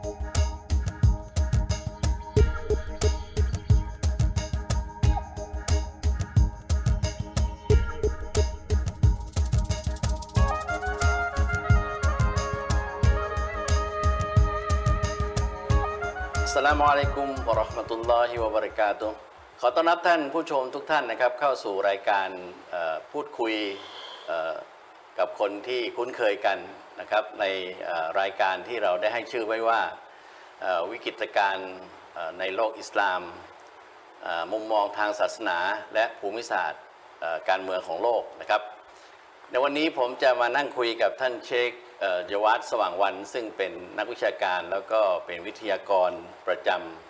สลามอะลัยกุมวะเราะห์มะตุลลอฮิวะบะราะกาตุขอต้อนรับท่านผู้ชมทุกท่านนะครับ เข้าสู่รายการพูดคุยกับคนที่คุ้นเคยกัน นะครับในรายการที่เราได้ให้ชื่อไว้ว่าวิกฤตการณ์ในโลกอิสลาม มุมมองทางศาสนาและภูมิศาสตร์การเมืองของโลกนะครับ ในวันนี้ผมจะมานั่งคุยกับท่านเชคเยวัฒสว่างวัน ซึ่งเป็นนักวิชาการแล้วก็เป็นวิทยากรประจ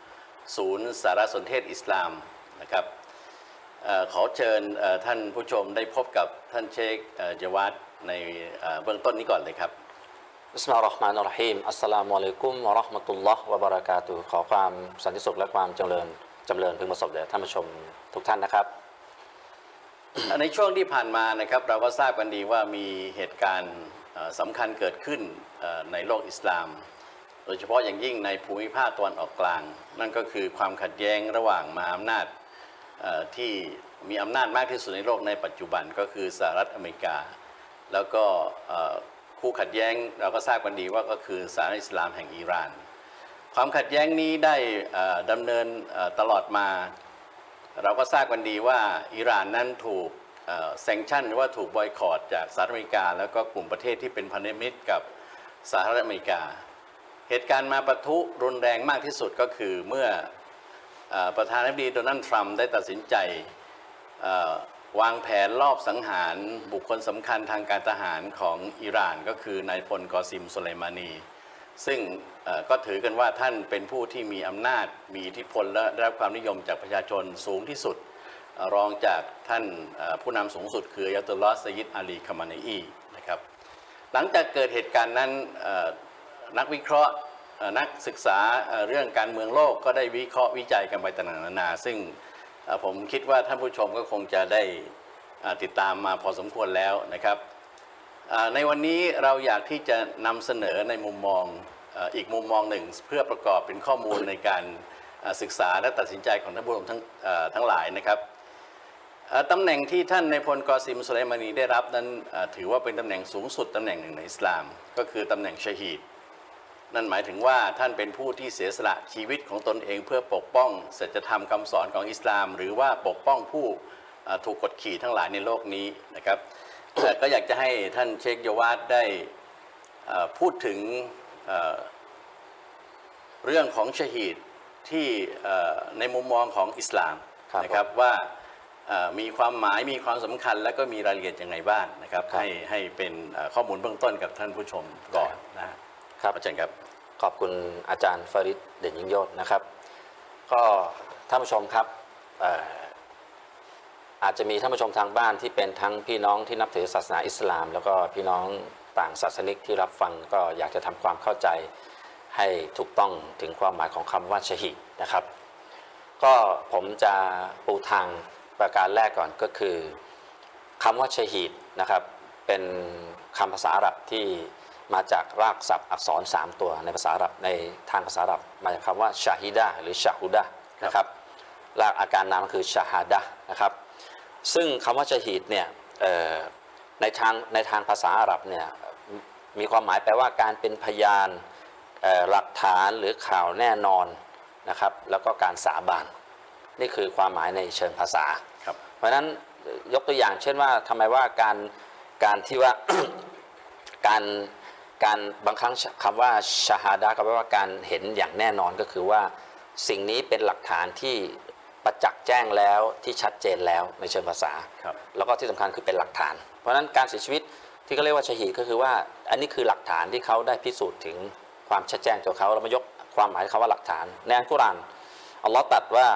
ำศูนย์สารสนเทศอิสลามนะครับอขอเชิญท่านผู้ชมได้พบกับท่านเชคเยวัฒ ในเอ่อเบื้องต้นนี้ก่อนเลยครับبسم الله الرحمن الرحيم السلام عليكم ورحمة الله وبركاته ขอความสันติสุขและความเจริญจำเริญพึงประสบแด่ท่านผู้ชมทุกท่านนะครับ ในช่วงที่ผ่านมานะครับ เราก็ทราบกันดีว่ามีเหตุการณ์เอ่อสำคัญเกิดขึ้นเอ่อในโลกอิสลาม โดยเฉพาะอย่างยิ่งในภูมิภาคตะวันออกกลาง นั่นก็คือความขัดแย้งระหว่างมหาอำนาจเอ่อที่มีอำนาจมากที่สุดในโลกในปัจจุบันก็คือสหรัฐอเมริกา แล้วก็คู่ขัดแย้งเราก็ทราบกันดีว่าก็คือสหรัฐอิสลามแห่งอิหร่าน ความขัดแย้งนี้ได้ดำเนินตลอดมา เราก็ทราบกันดีว่าอิหร่านนั้นถูกแซงชั่นหรือว่าถูกบอยคอรดจากสหรัฐอเมริกา แล้วก็กลุ่มประเทศที่เป็นพันธมิตรกับสหรัฐอเมริกา เหตุการณ์มาปะทุรุนแรงมากที่สุดก็คือเมื่ออประธานาธิบดีโดนัลด์ทรัมป์ได้ตัดสินใจ วางแผนรอบสังหารบุคคลสำคัญทางการทหารของอิหร่านก็คือนายพลกอซิมสุไลมานี ซึ่งก็ถือกันว่าท่านเป็นผู้ที่มีอำนาจมีอิทธิพลและได้รับความนิยมจากประชาชนสูงที่สุด รองจากท่านผู้นำสูงสุดคือยาตุลลอฮ์สยิดอาลีคามานีอีนะครับหลังจากเกิดเหตุการณ์นั้นนักวิเคราะห์นักศึกษาเรื่องการเมืองโลกก็ได้วิเคราะห์วิจัยกันไปต่างๆนานาซึ่ง ผมคิดว่าท่านผู้ชมก็คงจะได้ติดตามมาพอสมควรแล้วนะครับ ในวันนี้เราอยากที่จะนำเสนอในมุมมองอีกมุมมองหนึ่ง เพื่อประกอบเป็นข้อมูลในการศึกษาและตัดสินใจของท่านผู้ชมทั้งทั้งหลายนะครับตำแหน่งที่ท่านในพลกอซิมสุไลมานีได้รับนั้นถือว่าเป็นตำแหน่งสูงสุดตำแหน่งหนึ่งในอิสลาม ก็คือตำแหน่งชฮีด นั่นหมายถึงว่าท่านเป็นผู้ที่เสียสละชีวิตของตนเองเพื่อปกป้องสัจธรรมคำสอนของอิสลาม หรือว่าปกป้องผู้อ่าถูกกดขี่ทั้งหลายในโลกนี้นะครับแต่ก็อยากจะให้ท่านเชคยวาดได้เอ่อพูดถึงเอ่อเรื่องของชะฮีดที่เอ่อในมุมมองของอิสลามครับนะครับว่าเอ่อมีความหมายมีความสำคัญและก็มีรายละเอียดยังไงบ้างนะครับครับให้ให้เป็นเอ่อข้อมูลเบื้องต้นกับท่านผู้ชมก่อนนะฮะ ครับอาจารย์ครับ ขอบคุณอาจารย์ฟาริดเด่นยิ่งยศนะครับ ก็ท่านผู้ชมครับอาจจะมีท่านผู้ชมทางบ้านที่เป็นทั้งพี่น้องที่นับถือศาสนาอิสลาม แล้วก็พี่น้องต่างศาสนิกที่รับฟังก็อยากจะทำความเข้าใจให้ถูกต้องถึงความหมายของคำว่าชฮีดนะครับ ก็ผมจะปูทางประการแรกก่อนก็คือคำว่าชฮีดนะครับ เป็นคำภาษาอาหรับที่ มาจากรากศัพท์อักษร 3 ตัวในภาษาอาหรับในทางภาษาอาหรับมาจากคำว่าชาฮิดะหรือชาฮุดะนะครับรากอาการนามก็คือชาฮาดะนะครับ ซึ่งคำว่าชะฮีดเนี่ยเอ่อในทางในทางภาษาอาหรับเนี่ยมีความหมายแปลว่าการเป็นพยานเอ่อหลักฐานหรือข่าวแน่นอนนะครับ แล้วก็การสาบานนี่คือความหมายในเชิงภาษาครับเพราะฉะนั้นยกตัวอย่างเช่นว่าทำไมว่าการการที่ว่าการ การบางครั้งคำว่าชาฮาดะก็แปลว่าการเห็นอย่างแน่นอนก็คือว่า สิ่งนี้เป็นหลักฐานที่ประจักษ์แจ้งแล้วที่ชัดเจนแล้วในเชิงภาษาครับแล้วก็ที่สำคัญคือเป็นหลักฐาน เพราะฉะนั้นการเสียชีวิตที่เขาเรียกว่าشهيد ก็คือว่า อันนี้คือหลักฐานที่เขาได้พิสูจน์ถึงความชัดแจ้งของเขาเรามายกความหมายคำว่าหลักฐาน ในอัลกุรอานอัลลอฮ์ตรัสว่า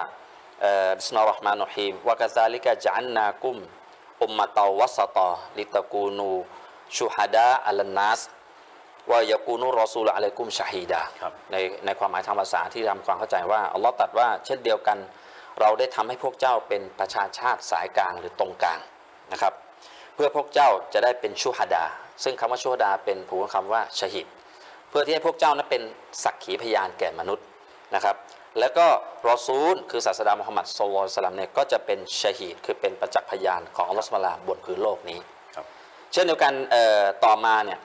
เอ่อبسم الله الرحمن الرحيم وكذلك جعلناكم أمة وسطا لتكونوا شهداء على الناس ويكون الرسول عليكم شهيدا ครับในในความหมายทางภาษาที่ทำความเข้าใจว่าอัลลอฮ์ตรัสว่าเช่นเดียวกัน เราได้ทำให้พวกเจ้าเป็นประชาชาติสายกลางหรือตรงกลางนะครับ เพื่อพวกเจ้าจะได้เป็นชูฮดา ซึ่งคำว่าชูฮดาเป็นผูกคำว่าชหิดเพื่อที่ให้พวกเจ้านั้นเป็นสักขีพยานแก่มนุษย์นะครับ แล้วก็รอซูลคือศาสดามุฮัมมัดสุลลัลสลัมเนี่ยก็จะเป็นชะฮีดคือเป็นประจักษ์พยานของอัลลอฮฺสุบฮานะฮูวะตะอาลาบนพื้นโลกนี้ครับเช่นเดียวกันเอ่อต่อมาเนี่ย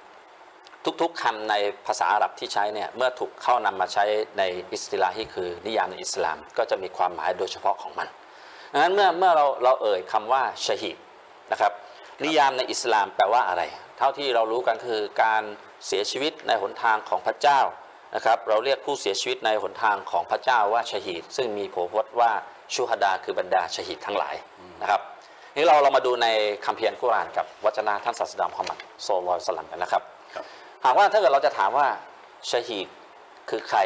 ทุกๆคำในภาษาอาหรับที่ใช้เนี่ยเมื่อถูกเข้านำมาใช้ใน اصطلاحي คือนิยามในอิสลาม ก็จะมีความหมายโดยเฉพาะของมันดังนั้นเมื่อเมื่อเราเราเอ่ยคำว่า شهيد นะครับนิยามในอิสลามแปลว่าอะไร เท่าที่เรารู้กันคือการเสียชีวิตในหนทางของพระเจ้านะครับเราเรียกผู้เสียชีวิตในหนทางของพระเจ้าว่า شهيد ซึ่งมีพหูพจน์ว่า شهداء คือบรรดา شهيد ทั้งหลายนะครับนี่เราเรามาดูในคัมภีร์กุรานกับวจนะท่านศาสดามุฮัมมัด صلى الله عليه وسلم กันนะครับากว่าถ้าเกิดเราจะถามว่าชะฮีดคือใคร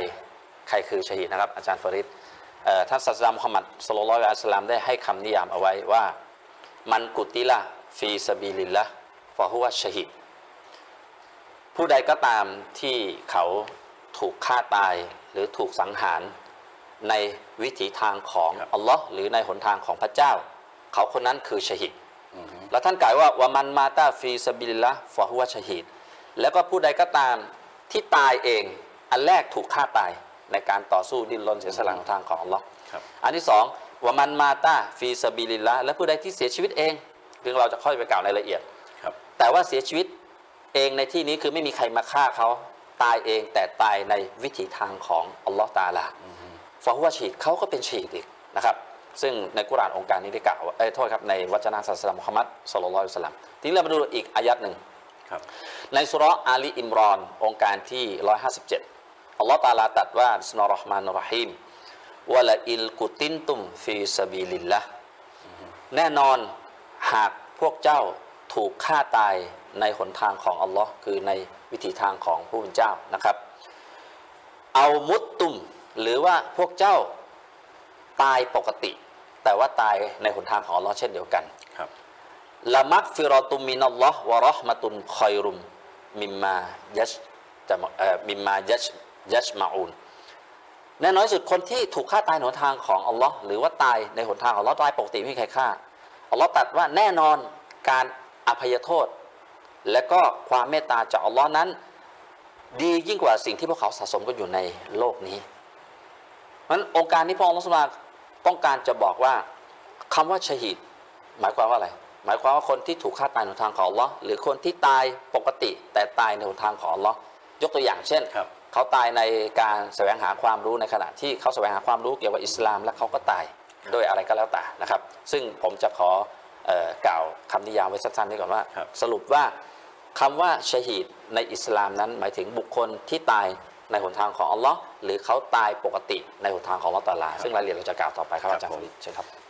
ใครคือชะฮีดนะครับอาจารย์ฟาริดเอ่อท่านศาสดามุฮัมมัดศ็อลลัลลอฮุอะลัยฮิวะสัลลัมได้ให้คำนิยามเอาไว้ว่าمن قتل في سبيل الله فهو شهيدผู้ใดก็ตามที่เขาถูกฆ่าตายหรือถูกสังหารในวิถีทางของครับอัลลอฮ์หรือในหนทางของพระเจ้า เขาคนนั้นคือชะฮีดอือฮึแล้วท่านกล่าวว่าومن مات في سبيل الله فهو شهيد แล้วก็ผู้ใดก็ตามที่ตายเอง อันแรกถูกฆ่าตายในการต่อสู้ดิ้นรนเสียสละของทางของอัลลอฮ์ครับอันที่สองومن مات في سبيل الله และผู้ใดที่เสียชีวิตเองเรื่องเราจะค่อยไปกล่าวรายละเอียดครับแต่ว่าเสียชีวิตเองในที่นี้คือไม่มีใครมาฆ่าเขาตายเองแต่ตายในวิถีทางของอัลลอฮ์ตาอาลาفهو شهيد เขาก็เป็นชะฮีดอีกนะครับ ซึ่งในกุรอานโองการนี้ได้กล่าวว่าเอ้ยโทษครับในวจนะศาสดามุฮัมมัดศ็อลลัลลอฮุอะลัยฮิวะสัลลัมทีนี้เรามาดูอีกอายัดหนึ่งครับ ในสุรอาลีอิมรอน โองการที่ 157 อัลลอฮ์ตาลาตัดว่าสมิลลาฮิรเราะห์มานิรเราะฮีมวะละอิลกุตินตุมฟีซาบีลิลละแน่นอนหากพวกเจ้าถูกฆ่าตายในหนทางของอัลลอฮ์คือในวิถีทางของผู้เป็นเจ้านะครับ เอามุตตุม หรือว่าพวกเจ้าตายปกติ แต่ว่าตายในหนทางของอัลลอฮ์เช่นเดียวกัน ละมักฟิรอตุมินัลลอฮ์วะราะห์มะตุนคอยรุมมิมมายัชจะมิมมายัชยัชมาอูนแน่นอนสุดคนที่ถูกฆ่าตายในหนทางของอัลลอฮ์หรือว่าตายในหนทางของอัลลอฮ์ตายปกติไม่มีใครฆ่าอัลลอฮ์ตัดว่าแน่นอนการอภัยโทษ และก็ความเมตตาจากอัลลอฮ์นั้น ดียิ่งกว่าสิ่งที่พวกเขาสะสมกันอยู่ในโลกนี้เพราะฉะนั้นองค์การนี้พระองค์มุสลิมต้องการจะบอกว่าคำว่าชะฮีดหมายความว่าอะไร หมายความว่าคนที่ถูกฆ่าตายในหนทางของอัลลอฮ์หรือคนที่ตายปกติ แต่ตายในหนทางของอัลลอฮ์ยกตัวอย่างเช่นครับเขาตายในการแสวงหาความรู้ในขณะที่เขาแสวงหาความรู้เกี่ยวกับอิสลาม และเขาก็ตายด้วยอะไรก็แล้วแต่นะครับ ซึ่งผมจะขอเอ่อกล่าวคำนิยามไว้สั้นๆนี้ก่อนว่าครับสรุปว่าคำว่าชะฮีดในอิสลามนั้น หมายถึงบุคคลที่ตายในหนทางของอัลลอฮ์หรือเขาตายปกติในหนทางของอัลลอฮ์ตะอาลา ซึ่งรายละเอียดเราจะกล่าวต่อไปครับครับอาจารย์ผมฟริดเชิญครับเอ่อ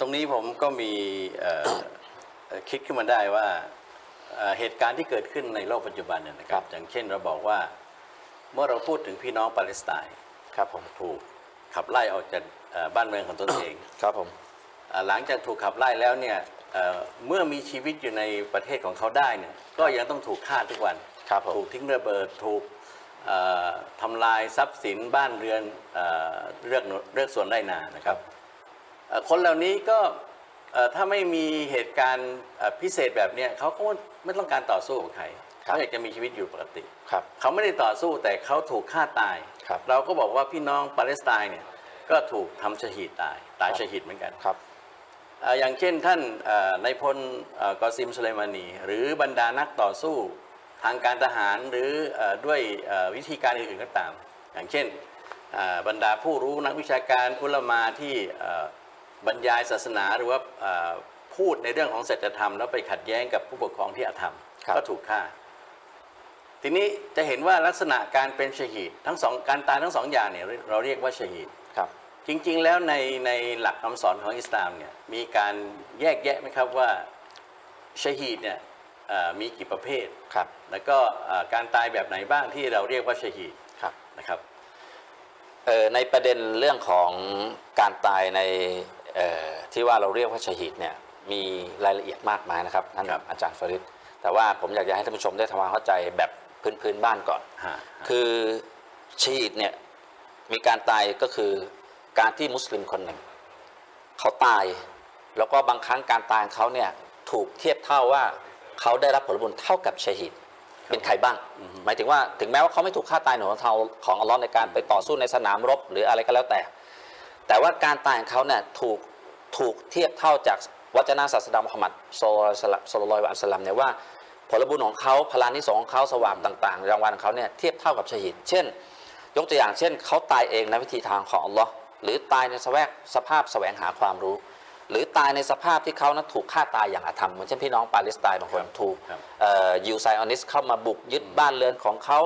ตรงนี้ผมก็มีเอ่อเอ่อคิดขึ้นมาได้ว่าเอ่อเหตุการณ์ที่เกิดขึ้นในโลกปัจจุบันเนี่ยนะคครัรับบอย่างเช่นเราบอกว่าเมื่อเราพูดถึงพี่น้องปาเลสไตน์ครับผมถูกขับไล่ออกจากเอ่อบ้านเมืองของตนเองครับผมเอ่อหลังจากถูกขับไล่แล้วเนี่ยเอ่อเมื่อมีชีวิตอยู่ในประเทศของเขาได้เนี่ยก็ยังต้องถูกฆ่าทุกวันครับผมถูกทิ้งระเบิดถูกเอ่อทำลายทรัพย์สินบ้านเรือนเอ่อเลือกหน่วยเลือกส่วนไร่นานะครับเอ่อ คนเหล่านี้ก็เอ่อถ้าไม่มีเหตุการณ์เอ่อพิเศษแบบเนี้ยเขาก็ไม่ต้องการต่อสู้กับใครครับเขาอยากจะมีชีวิตอยู่ปกติครับเขาไม่ได้ต่อสู้แต่เขาถูกฆ่าตายครับเราก็บอกว่าพี่น้องปาเลสไตน์เนี่ยก็ถูกทำชะฮีดตายตายชะฮีดเหมือนกันครับเอ่ออย่างเช่นท่านเอ่อนายพลเอ่อกอซิมสุไลมานี หรือบรรดานักต่อสู้ทางการทหารหรือเอ่อด้วยเอ่อวิธีการอื่นๆก็ตาม อย่างเช่นเอ่อบรรดาผู้รู้นักวิชาการอุลามาที่เอ่อ บรรยายศาสนาหรือว่าเอ่อพูดในเรื่องของศัจธรรมแล้วไปขัดแย้งกับผู้ปกครองที่อาธรรมครับก็ถูกฆ่า ทีนี้จะเห็นว่าลักษณะการเป็นชหีดทั้งสองการตายทั้งสองอย่างเนี่ยเราเรียกว่าชหีดครับ จริงๆแล้วในในหลักคำสอนของอิสลามเนี่ยมีการแยกแยะไหมครับว่าชะฮีดเนี่ยเอ่อมีกี่ประเภทครับ แล้วก็เอ่อการตายแบบไหนบ้างที่เราเรียกว่าชะฮีดครับนะครับเอ่อในประเด็นเรื่องของการตายในเอ่อ ที่ว่าเราเรียกว่าชะฮีดเนี่ยมีรายละเอียดมากมายนะครับนั่นครับอาจารย์ฟริดแต่ว่าผมอยากจะให้ท่านผู้ชมได้ทำความเข้าใจแบบพื้นพื้นๆบ้านก่อนฮะคือชะฮีดเนี่ยมีการตายก็คือการที่มุสลิมคนหนึ่ง เขาตายแล้วก็บางครั้งการตายของเขาเนี่ยถูกเทียบเท่าว่าเขาได้รับผลบุญเท่ากับชะฮีดเป็นใครบ้าง หมายถึงว่าถึงแม้ว่าเขาไม่ถูกฆ่าตายในหนทางของอัลลอฮ์ในการไปต่อสู้ในสนามรบ หรืออะไรก็แล้วแต่ แต่ว่าการตายของเขาเนี่ยถูกถูกเทียบเท่าจากวจนะศาสดามุฮัมมัดศ็อลลัลลอฮุอะลัยฮิวะสัลลัมเนี่ยว่าผลบุญของเขาผลานิสงส์ของเขาสวาบต่าง ๆ รางวัลของเขาเนี่ยเทียบเท่ากับชะฮีดเช่น ยกตัวอย่างเช่น เขาตายเองในวิถีทางของอัลลอฮ์หรือตายในสแวกสภาพแสวงหาความรู้ หรือตายในสภาพที่เขานั้นถูกฆ่าตายอย่างอธรรมเหมือนเช่นพี่น้องปาเลสไตน์บางคนถูกครับเอ่อยิวไซออนิสต์เข้ามาบุกยึดบ้านเรือนของเขา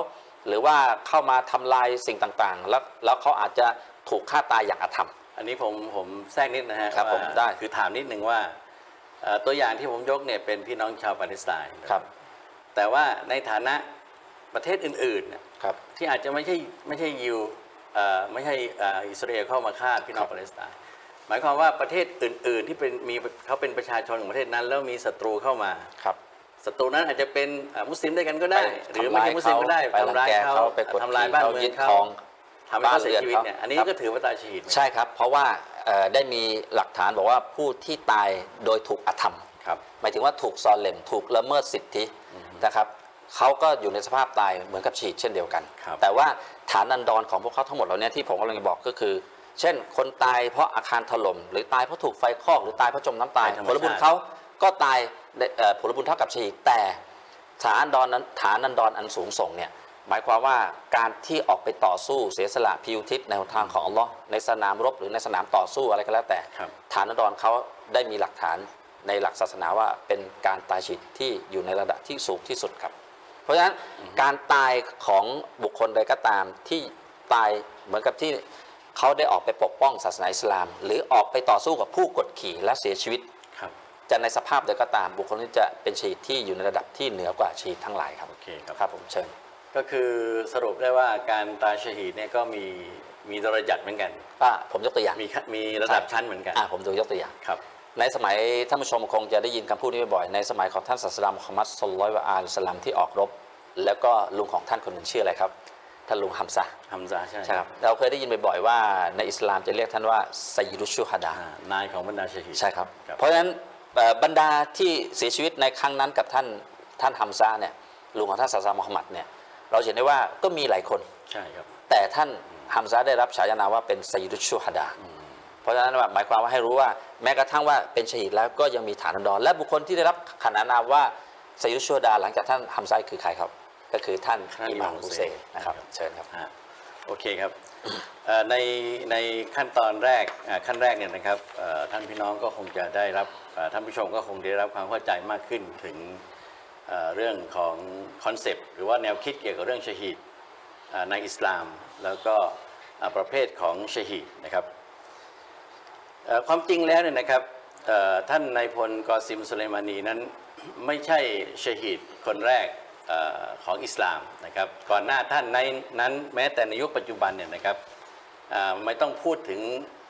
หรือว่าเข้ามาทำลายสิ่งต่างๆ แล้วแล้วเขาอาจจะถูกฆ่าตายอย่างอาธรรม อันนี้ผมผมแทรกนิดนะฮะครับว่าผมได้คือถามนิดนึงว่าเอ่อตัวอย่างที่ผมยกเนี่ยเป็นพี่น้องชาวปาเลสไตน์ครับ แต่ว่าในฐานะประเทศอื่นๆเนี่ยครับที่อาจจะไม่ใช่ไม่ใช่ยิวเอ่อไม่ใช่เอ่ออิสราเอลเข้ามาฆ่าพี่น้องครับปาเลสไตน์หมายความว่าประเทศอื่น ๆ ที่เป็นมีเขาเป็นประชาชนของประเทศนั้น แล้วมีศัตรูเข้ามาครับศัตรูนั้นอาจจะเป็นเอ่อมุสลิมด้วยกันก็ได้ไปหรือไม่ใช่มุสลิมก็ได้ไปรังแกเขาไปกดทำลายบ้านเขาเมือยึงดเขาครอง ทำให้เขาเสียชีวิตบ้านเรือนเขาเนี่ยอันนี้ครับก็ถือว่าตายชหีดไหมใช่ครับ เพราะว่าเอ่อได้มีหลักฐานบอกว่าผู้ที่ตายโดยถูกอธรรมครับหมายถึงว่าถูกซอลเลมถูกละเมิดสิทธินะครับเขาก็อยู่ในสภาพตายเหมือนกับฉีดเช่นเดียวกันครับแต่ว่าฐานนันดรของพวกเขาทั้งหมดเหล่านี้ที่ผมกำลังจะบอกก็คือ เช่น คนตายเพราะอาคารถล่มหรือตายเพราะถูกไฟคลอกหรือตายเพราะจมน้ำตายเป็นธรรมผลบุญชาติเขาก็ตายได้เอ่อผลบุญเท่ากับฉีดแต่ฐานนันดรนั้นฐานนันดรอันสูงส่งเนี่ย หมายความว่าการที่ออกไปต่อสู้เสียสละพิวทิศในหนทางของอัลลอฮ์ในสนามรบหรือในสนามต่อสู้อะไรก็แล้วแต่ครับฐานดรเขาได้มีหลักฐานในหลักศาสนาว่าเป็นการตายฉีดที่อยู่ในระดับที่สูงที่สุดครับ เพราะฉะนั้นการตายของบุคคลใดก็ตามที่ตายเหมือนกับที่เขาได้ออกไปปกป้องศาสนาอิสลาม หรือออกไปต่อสู้กับผู้กดขี่และเสียชีวิตครับจะในสภาพใดก็ตามบุคคลนี้จะเป็นชีดที่อยู่ในระดับที่เหนือกว่าชีดทั้งหลายครับโอเคครับครับผมเชิญ ก็คือสรุปได้ว่าการตายชหีดเนี่ยก็มีมีดรจัดเหมือนกันว่าผมยกตัวอย่าง มีขั้นมีระดับชั้นเหมือนกัน อ่าผมดูยกตัวอย่าง ครับ ในสมัยท่านผู้ชมคงจะได้ยินคำพูดนี้บ่อยๆในสมัยของท่านศาสดามุฮัมมัดสุลลัลวะอาลสลัมที่ออกรบ แล้วก็ลุงของท่านคนหนึ่งชื่ออะไรครับ ท่านลุงฮัมซะห์ฮัมซาใช่ใช่ครับเราเคยได้ยินบ่อยๆว่าในอิสลามจะเรียกท่านว่าไซยิดุชชูฮดาอ่านายของบรรดาชหีดใช่ครับครับเพราะฉะนั้นเอ่อบรรดาที่เสียชีวิตในครั้งนั้นกับท่านท่านฮัมซาเนี่ยลุงของท่านศาสดามุฮัมมัดเนี่ย เราเห็นได้ว่าก็มีหลายคนใช่ครับแต่ท่านฮัมซาได้รับฉายานาว่าเป็นไซยิดุชชูฮดาเพราะฉะนั้นหมายความว่าให้รู้ว่าแม้กระทั่งว่าเป็นชหีดแล้วก็ยังมีฐานดอนและบุคคลที่ได้รับขนานนามว่าไซยิดุชชูฮดาหลังจากท่านฮัมซาคือใครครับ ก็คือท่านท่านอิหม่ามอิหม่ามฮุเซนฮุเซนนะครับครับเชิญครับฮะโอเคครับเอ่อในในขั้นตอนแรกอ่าขั้นแรกเนี่ยนะครับเอ่อท่านพี่น้องก็คงจะได้รับเอ่อท่านผู้ชมก็คงได้รับความเข้าใจมากขึ้นถึง เรื่องของคอนเซปต์หรือว่าแนวคิดเกี่ยวกับเรื่องชหีดในอิสลาม แล้วก็ประเภทของชหีดนะครับความจริงแล้วเนี่ยนะครับท่านนายพลกอซิมสุเลมานีนั้นไม่ใช่ชหีดคนแรกอของอิสลามนะครับก่อนหน้าท่านในนั้นแม้แต่ในยุคปัจจุบันเนี่ยนะครับไม่ต้องพูดถึง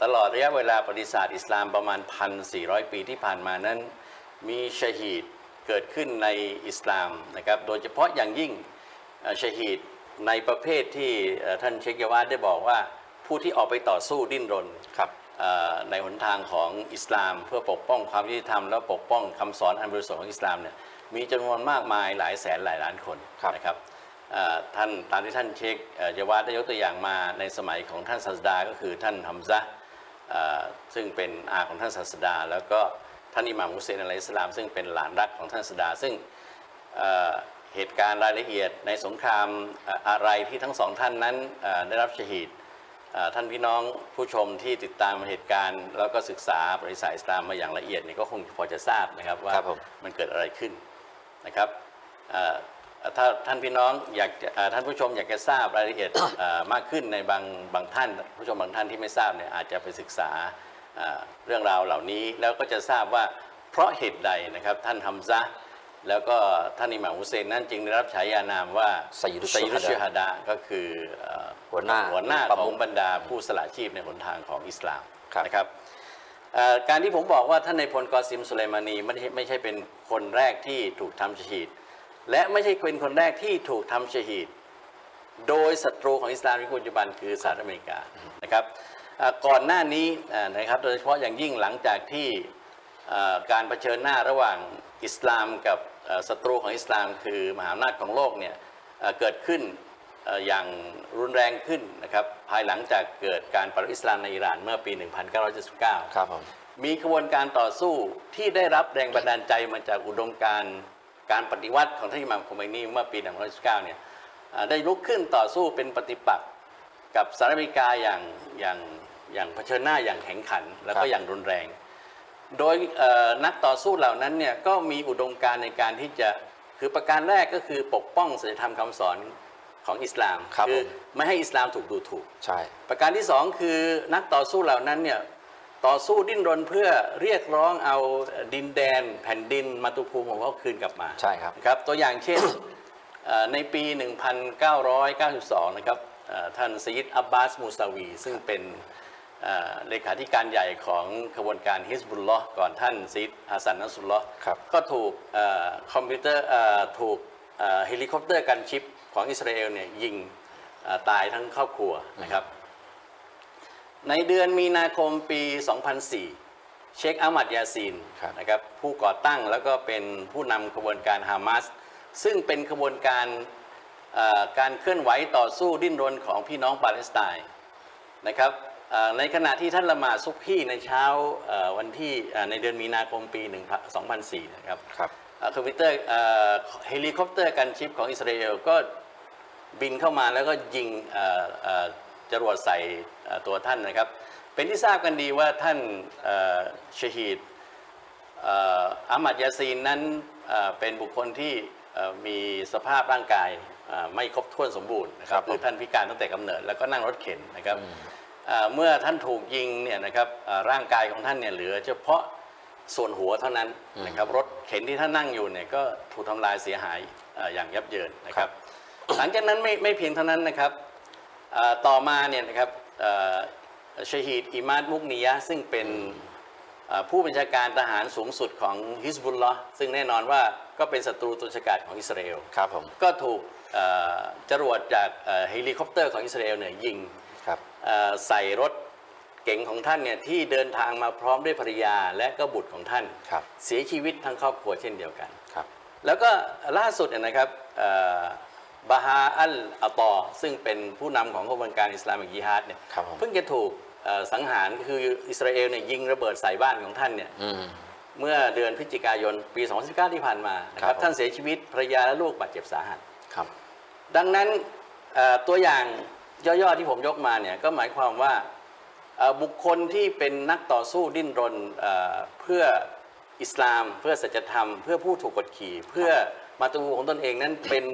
ตลอดระยะเวลาประวัติศาสตร์อิสลามประมาณ 1,400 ปีที่ผ่านมานั้น มีชหีด เกิดขึ้นในอิสลามนะครับ โดยเฉพาะอย่างยิ่งเอ่อชหีดในประเภทที่เอ่อท่านเชคยาวาดได้บอกว่าผู้ที่ออกไปต่อสู้ดิ้นรนครับเอ่อในหนทางของอิสลามเพื่อปกป้องความยุติธรรมและปกป้องคำสอนอันบริสุทธิ์ของอิสลามเนี่ยมีจำนวนมากมายหลายแสนหลายล้านคนครับนะครับเอ่อท่านตามที่ท่านเชคเอ่อยาวาดได้ยกตัวอย่างมาในสมัยของท่านศาสดาก็คือท่านฮัมซะห์เอ่อซึ่งเป็นอาของท่านศาสดาแล้วก็ ท่านอิหม่ามฮุเซนอะลัยฮิสสลาม ซึ่งเป็นหลานรักของท่านศาสดา ซึ่งเอ่อเหตุการณ์รายละเอียดในสงครามเอ่ออะไรที่ทั้งสองท่านนั้นเอ่อได้รับชหีดเอ่อท่านพี่น้องผู้ชมที่ติดตามเหตุการณ์ แล้วก็ศึกษาบริษัทอิสลามมาอย่างละเอียดเนี่ยก็คงพอจะทราบนะครับว่าครับผมมันเกิดอะไรขึ้นนะครับเอ่อถ้าท่านพี่น้องอยากจะเอ่อท่านผู้ชมอยากจะทราบรายละเอียดเอ่อมากขึ้นในบางบางท่านผู้ชมบางท่านที่ไม่ทราบเนี่ยอาจจะไปศึกษา เอ่อเรื่องราวเหล่านี้แล้วก็จะทราบว่าเพราะเหตุใดนะครับท่านฮัมซะห์แล้วก็ท่านอิหม่ามฮุเซนนั้นจึงได้รับฉายานามว่าไซยิดุชไซยิดุชชูฮดาฮดาก็คือเอ่อหัวหน้าหัวหน้าประขมุองขบรรดาผู้สละชีพในหนทางของอิสลามครับนะครับเอ่อการที่ผมบอกว่าท่านในายพลกอซิมสุไลมานีไม่ใช่ไม่ใช่เป็นคนแรกที่ถูกทำชะฮีดและไม่ใช่เป็นคนแรกที่ถูกทำชะฮีดโดยศัตรูของอิสลามในปัจจุบันคือสหรัฐอเมริกานะครับเอ่อ ก่อนหน้านี้อ่านะครับโดยเฉพาะอย่างยิ่งหลังจากที่เอ่อการเผชิญหน้าระหว่างอิสลามกับเอ่อศัตรูของอิสลาม คือมหาอำนาจของโลกเนี่ยเอ่อเกิดขึ้นเอ่ออย่างรุนแรงขึ้นนะครับภายหลังจากเกิดการปฏิวัติอิสลามในอิหร่านเมื่อปี 1979 ครับผมมีกระบวนการต่อสู้ที่ได้รับแรงบันดาลใจมาจากอุดมการณ์การปฏิวัติของท่านอิหม่ามโคเมนีเมื่อปี 1919เนี่ยอ่าได้ลุกขึ้นต่อสู้เป็นปฏิปักษ์กับสหรัฐอเมริกาอย่างอย่าง อย่างเผชิญหน้าอย่างแข็งขัน แล้วครัก็บอย่างรุนแรง โดยเอ่อนักต่อสู้เหล่านั้นเนี่ยก็มีอุดมการณ์ในการที่จะคือประการแรกก็คือปกป้องศีลธรรมคำสอนของอิสลามครับอผมไม่ให้อิสลามถูกดูถูกใช่ประการที่สองคือนักต่อสู้เหล่านั้นเนี่ยต่อสู้ดิ้นรนเพื่อเรียกร้องเอาดินแดน แผ่นดินมาตุภูมิของเขาคืนกลับมาใช่ครับนะครับตัวอย่างเช่นเอ่อในปี 1992 นะครับเอ่อท่านสยิดอับบาสมูซาวี ซึ่งเป็น เอ่อเลขาธิการใหญ่ของขบวนการฮิสบุลลอฮ์ก่อนท่านสยิดฮัสซันนัสรุลลอฮ์ครับก็ถูกเอ่อคอมพิวเตอร์เอ่อถูกเอ่อเฮลิคอปเตอร์ gunship ของอิสราเอลเนี่ยยิงเอ่อตายทั้งครอบครัวนะครับ ในเดือนมีนาคมปี 2004 เชคอะห์มัดยาซีนครับนะครับผู้ก่อตั้งแล้วก็เป็นผู้นำขบวนการฮามาสซึ่งเป็นขบวนการเอ่อการเคลื่อนไหวต่อสู้ดิ้นรนของพี่น้องปาเลสไตน์นะครับเอ่อ ในขณะที่ท่านละหมาดซุบฮีในเช้าเอ่อวันที่เอ่อในเดือนมีนาคมปี1 2004 นะครับครับเอ่อคอมพิวเตอร์เอ่อเฮลิคอปเตอร์ gunship ของอิสราเอลก็บินเข้ามาแล้วก็ยิงเอ่อเอ่อจรวดใส่เอ่อตัวท่านนะครับ เป็นที่ทราบกันดีว่าท่านเอ่อชฮีดเอ่ออะห์มัดยาซีนนั้นเอ่อเป็นบุคคลที่เอ่อมีสภาพร่างกายเอ่อไม่ครบถ้วนสมบูรณ์นะครับครับผมคือท่านพิการตั้งแต่กำเนิดแล้วก็นั่งรถเข็นนะครับ เอ่อเมื่อท่านถูกยิงเนี่ยนะครับเอ่อร่างกายของท่านเนี่ยเหลือ เฉพาะส่วนหัวเท่านั้นนะครับรถเข็นที่ท่านนั่งอยู่เนี่ยก็ถูกทำลายเสียหายเอ่ออย่างยับเยินนะครับ หลังจากนั้นไม่ไม่เพียงเท่านั้นนะครับเอ่อต่อมาเนี่ยนะครับเอ่อชฮีดอิมาดมุกนียะห์ซึ่งเป็นเอ่อผู้บัญชาการทหารสูงสุดของฮิสบุลลอฮ์ซึ่งแน่นอนว่าก็เป็นศัตรูตัวฉกาจของอิสราเอลครับผมก็ถูกเอ่อจรวดจากเอ่อเฮลิคอปเตอร์ของอิสราเอลเนี่ยยิง ครับเอ่อใส่รถเก๋งของท่านเนี่ยที่เดินทางมาพร้อมด้วยภรรยาและก็บุตรของท่านครับเสียชีวิตทั้งครอบครัวเช่นเดียวกันครับ แล้วก็ล่าสุดเนี่ยนะครับเอ่อบาฮาอัลอาตอซึ่งเป็นผู้นำของกระบวนการอิสลามิกยิฮาดเนี่ยครับผมเพิ่งจะถูกเอ่อสังหารคืออิสราเอลเนี่ยยิงระเบิดใส่บ้านของท่านเนี่ยอืมเมื่อเดือนพฤศจิกายนปี 2019 ที่ผ่านมานะคครัรับบผมท่านเสียชีวิตภรรยาและลูกบาดเจ็บสาหัสครับ ดังนั้นเอ่อตัวอย่าง ย่อๆที่ผมยกมาเนี่ยก็หมายความว่าเอ่อบุคคลที่เป็นนักต่อสู้ดิ้นรนเอ่อเพื่ออิสลาม เพื่อสัจธรรม เพื่อผู้ถูกกดขี่ เพื่อมาตูของตนเองนั้นเป็น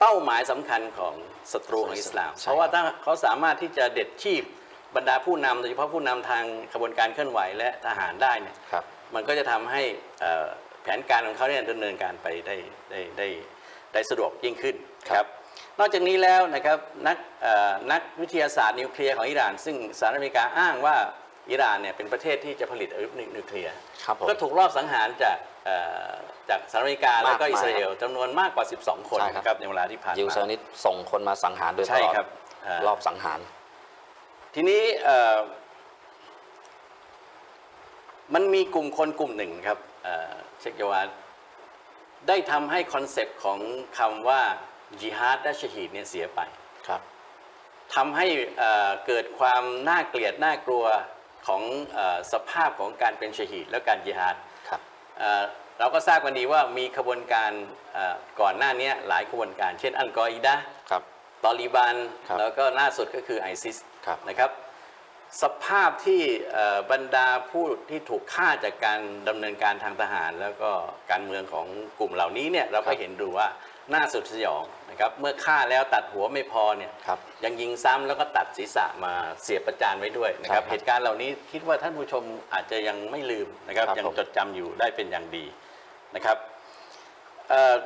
เป้าหมายสำคัญของศัตรูของอิสลามใช่เพราะว่าถ้าเขาสามารถที่จะเด็ดชีพบรรดาผู้นำโดยเฉพาะผู้นำทางขบวนการเคลื่อนไหวและทหารได้เนี่ยครับมันก็จะทำให้เอ่อแผนการของเขาเนี่ยดำเนินการไปได้ได้ได้ได้สะดวกยิ่งขึ้นครับ นอกจากนี้แล้วนะครับนักเอ่อนักวิทยาศาสตร์นิวเคลียร์ของอิหร่าน ซึ่งสหรัฐอเมริกาอ้างว่าอิหร่านเนี่ยเป็นประเทศที่จะผลิตอาวุธนิวเคลียร์ครับผมก็ถูกรอบสังหารจากเอ่อจากสหรัฐอเมริกาแล้วก็มากมายอิสราเอลจำนวนมากกว่า 12 คนใช่ครับนะครับในเวลาที่ผ่านยิวมาซานิดส่งคนมาสังหารโดยตใช่ลอดครับอ่ารอบสังหาร ทีนี้เอ่อมันมีกลุ่มคนกลุ่มหนึ่งครับเอ่อเชคยาวาดได้ทำให้ concept ของคำว่า จิฮาดและชฮีดเนี่ยเสียไปครับทำให้เอ่อเกิดความน่าเกลียดน่ากลัวของเออสภาพของการเป็นชฮีดและการจิฮาดครับเอ่อเราก็ทราบกันดีว่ามีขบวนการเอ่อก่อนหน้านี้หลายขบวนการ เช่นอัลกออิดะห์ครับตอลิบันครับแล้วก็ล่าสุดก็คือไอซิสครับนะครับ สภาพที่เอ่อบรรดาผู้ที่ถูกฆ่าจากการดำเนินการทางทหาร แล้วก็การเมืองของกลุ่มเหล่านี้เนี่ยเราก็เห็นดูว่า น่าสุดสยองนะครับเมื่อฆ่าแล้วตัดหัวไม่พอเนี่ยครับยังยิงซ้ำแล้วก็ตัดศีรษะมาเสียบประจานไว้ด้วยนะครับใช่ครับเหตุการณ์เหล่านี้คิดว่าท่านผู้ชมอาจจะยังไม่ลืมนะครับครับยังผมจดจำอยู่ได้เป็นอย่างดีนะครับเอ่อ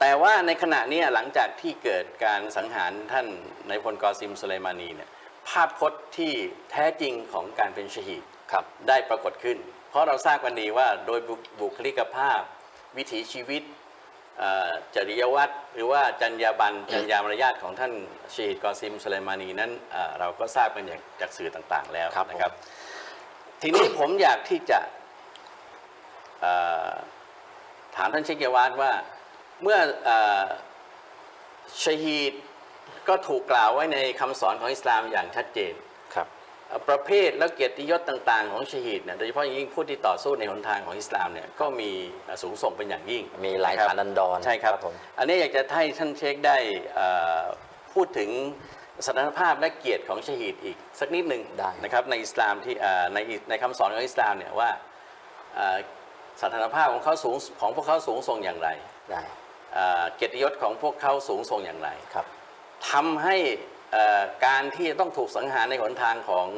แต่ว่าในขณะนี้หลังจากที่เกิดการสังหารท่านนายพลกอซิมสุไลมานีเนี่ยภาพพจน์ที่แท้จริงของการเป็นชฮีดครับได้ปรากฏขึ้น เพราะเราทราบกันดีว่าโดยบุบุคลิกภาพวิถีชีวิตเอ่อ จริยวัตรหรือว่าจรรยาบรรณจรรยามารยาทของท่านชีฮิดกอซิมสุไลมานีนั้นเอ่อเราก็ทราบกันอย่างจากสื่อต่างๆแล้วครับผมนะครับ ทีนี้ผมอยากที่จะเอ่อถามท่านเชคยาวาดว่าเมื่อเอ่อชฮีดก็ถูกกล่าวไว้ในคำสอนของอิสลามอย่างชัดเจนครับเอ่อ ประเภทและเกียรติยศต่าง ๆ ของชฮีดเนี่ยโดยเฉพาะอย่างยิ่งผู้ที่ต่อสู้ในหนทางของอิสลามเนี่ยก็มีเอ่อสูงส่งเป็นอย่างยิ่งมีหลายนะครับฐานันดรใช่ครับผมอันนี้อยากจะให้ท่านเชคได้เอ่อพูดถึงสถานภาพและเกียรติของชฮีดอีกสักนิดหนึ่งได้นะครับในอิสลามที่เอ่อในในคำสอนของอิสลามเนี่ยว่าเอ่อสถานภาพของเขาสูงของพวกเขาสูงส่งอย่างไรได้เอ่อเกียรติยศของพวกเขาสูงส่งอย่างไรครับทำให้เอ่อ การที่ต้องถูกสังหารในหนทางของ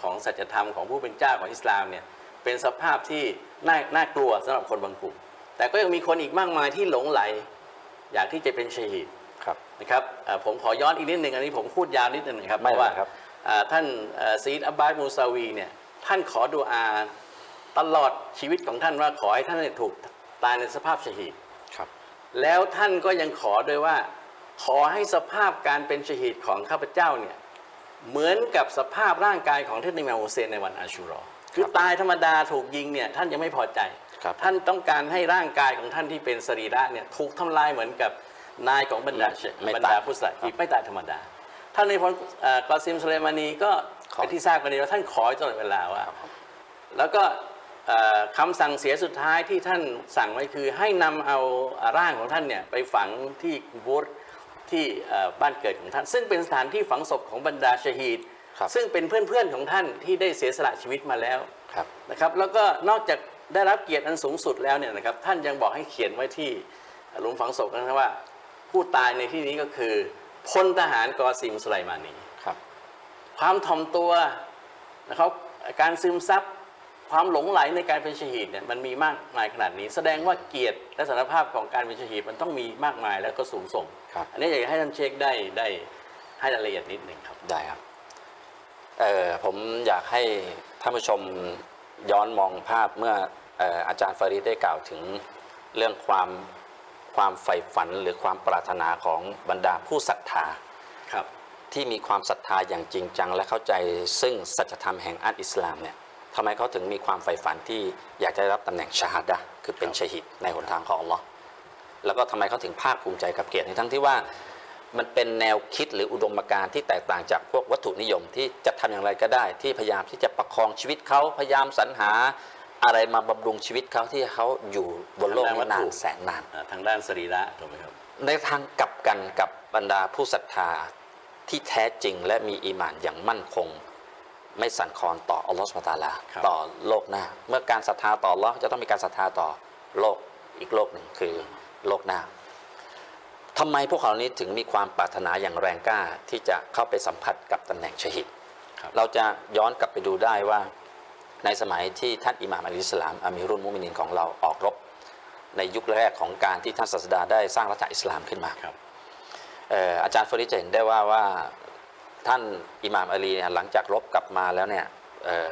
ของสัจธรรมของผู้เป็นเจ้าของอิสลามเนี่ยเป็นสภาพที่น่าน่ากลัวสำหรับคนบางกลุ่ม แต่ก็ยังมีคนอีกมากมายที่หลงไหล อยากที่จะเป็นชฮีดครับนะครับเอ่อผมขอย้อนอีกนิดหนึ่งอันนี้ผมพูดยาวนิดหนึ่งนะครับไม่เพราะว่าเป็นไรครับเอ่อท่านเอ่อซีดอับบาสมูซาวีเนี่ยท่านขอดูอาตลอดชีวิตของท่านว่าขอให้ท่านเนี่ยถูกตายในสภาพชฮีดครับแล้วท่านก็ยังขอด้วยว่า ขอให้สภาพการเป็นชฮีดของข้าพเจ้าเนี่ยเหมือนกับสภาพร่างกายของท่านอิหม่ามฮุเซนในวันอาชูรอคือตายธรรมดาถูกยิงเนี่ยท่านยังไม่พอใจครับท่านต้องการให้ร่างกายของท่านที่เป็นสรีระเนี่ยถูกทำลายเหมือนกับนายของบรรดาเชไม่บรรตายดาผู้สละที่ไม่ตายธรรมดา ท่านในพลเอ่อกอซิมสุเลมานีก็ขอเป็นที่ทราบกันดีว่าท่านขอตลอดเวลาว่าครับผมแล้วก็เอ่อคำสั่งเสียสุดท้ายที่ท่านสั่งไว้คือให้นำเอาร่างของท่านเนี่ยไปฝังที่กุโบูร ที่เอ่อบ้านเกิดของท่าน ซึ่งเป็นสถานที่ฝังศพของบรรดาชฮีดครับซึ่งเป็นเพื่อนๆของท่านที่ได้เสียสละชีวิตมาแล้วครับนะครับ แล้วก็นอกจากได้รับเกียรติอันสูงสุดแล้วเนี่ยนะครับท่านยังบอกให้เขียนไว้ที่หลุมฝังศพนะครับว่า ผู้ตายในที่นี้ก็คือพลทหารกอซิมสุไลมานีครับ ความถ่อมตัวนะครับการซึมซับ ความหลงไหลในการเป็นชฮีดเนี่ยมันมีมากมายขนาดนี้ แสดงว่าเกียรติและสารภาพของการเป็นชฮีดมันต้องมีมากมายแล้วก็สูงส่ง ครับ อันนี้อยากจะให้ท่านเช็คได้ได้ให้รายละเอียดนิดหนึ่งครับ ได้ครับเอ่อผมอยากให้ท่านผู้ชมย้อนมองภาพเมื่อเอ่ออาจารย์ฟาริดได้กล่าวถึงเรื่องความความใฝ่ฝันหรือความปรารถนาของบรรดาผู้ศรัทธา ครับ ที่มีความศรัทธาอย่างจริงจัง และเข้าใจซึ่งสัจธรรมแห่งอัลอิสลามเนี่ย ทำไมเขาถึงมีความใฝ่ฝันที่อยากจะได้รับตำแหน่งชาฮาดะห์คือเป็นครับชฮิดในหนทางของอัลลอฮ์แล้วก็ทำไมเขาถึงภาคภูมิใจกับเกียรตินี้ทั้งที่ว่ามันเป็นแนวคิดหรืออุดมการณ์ที่แตกต่างจากพวกวัตถุนิยมที่จะทำอย่างไรก็ได้ ที่พยายามที่จะประคองชีวิตเขาพยายามสรรหาอะไรมาบำรุงชีวิตเขาที่เขาอยู่บนโลกนี้นานแสนนานอ่าทางด้านสรีระถูกไหมครับ ในทางกลับกันกับบรรดาผู้ศรัทธาที่แท้จริงและมีอีหมานอย่างมั่นคง ไม่สั่นคลอนต่ออัลลอฮฺสุบฮานะฮูวะตะอาลาครับต่อโลกหน้า เมื่อการศรัทธาต่ออัลลอฮ์จะต้องมีการศรัทธาต่อโลกอีกโลกหนึ่งคือโลกหน้าทำไมพวกเขานี้ถึงมีความปรารถนาอย่างแรงกล้าที่จะเข้าไปสัมผัสกับตำแหน่งชฮิดครับเราจะย้อนกลับไปดูได้ว่า ในสมัยที่ท่านอิหม่ามอัลอิสลามอามีรุลมุมินินของเราออกรบ ในยุคแรกของการที่ท่านศาสดาได้สร้างรัฐอิสลามขึ้นมาครับเอ่ออาจารย์ฟริดจะเห็นได้ว่าว่า ท่านอิหม่ามอาลีเนี่ยหลังจากรบกลับมาแล้วเนี่ยเอ่อ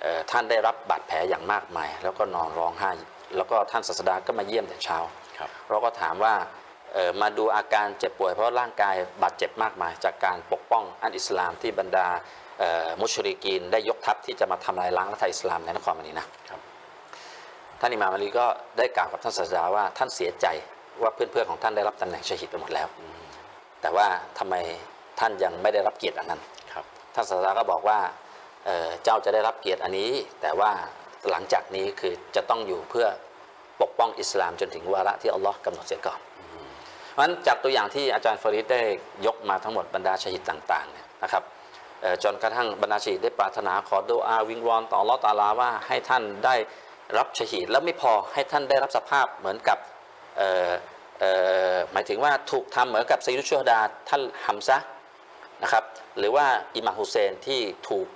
เอ่อท่านได้รับบาดแผลอย่างมากมาย แล้วก็นอนร้องไห้ แล้วก็ท่านศาสดาก็มาเยี่ยมแต่เช้าครับเราก็ถามว่าเอ่อมาดูอาการเจ็บป่วยเพราะร่างกายบาดเจ็บมากมาย จากการปกป้องอันอิสลามที่บรรดาเอ่อมุชริกีนได้ยกทัพที่จะมาทำลายล้างรัฐอิสลามในนครมะดีนะห์ครับท่านอิหม่ามอาลีก็ได้กล่าวกับท่านศาสดาว่าท่านเสียใจว่าเพื่อนๆของท่านได้รับตำแหน่งชหิดไปหมดแล้ว แต่ว่าทำไม ท่านยังไม่ได้รับเกียรติอันนั้นครับท่านศาสดาก็บอกว่าเอ่อเจ้าจะได้รับเกียรติอันนี้ แต่ว่าหลังจากนี้คือจะต้องอยู่เพื่อปกป้องอิสลามจนถึงวาระที่อัลลอฮ์กำหนดเสียก่อนเพราะฉะนั้นจากตัวอย่างที่อาจารย์ฟาริดได้ยกมาทั้งหมดบรรดาชหิดต่างๆเนี่ยนะครับเอ่อจนกระทั่งบรรดาชหิดได้ปรารถนาขอดูอาวิงวอนต่ออัลลอฮ์ตะอาลาว่าให้ท่านได้รับชหิดแล้วไม่พอให้ท่านได้รับสภาพเหมือนกับเอ่อเอ่อหมายถึงว่าถูกทำเหมือนกับซีรุชฮดาท่านฮัมซะห์ นะครับหรือว่าอิหม่ามฮุเซนที่ถูก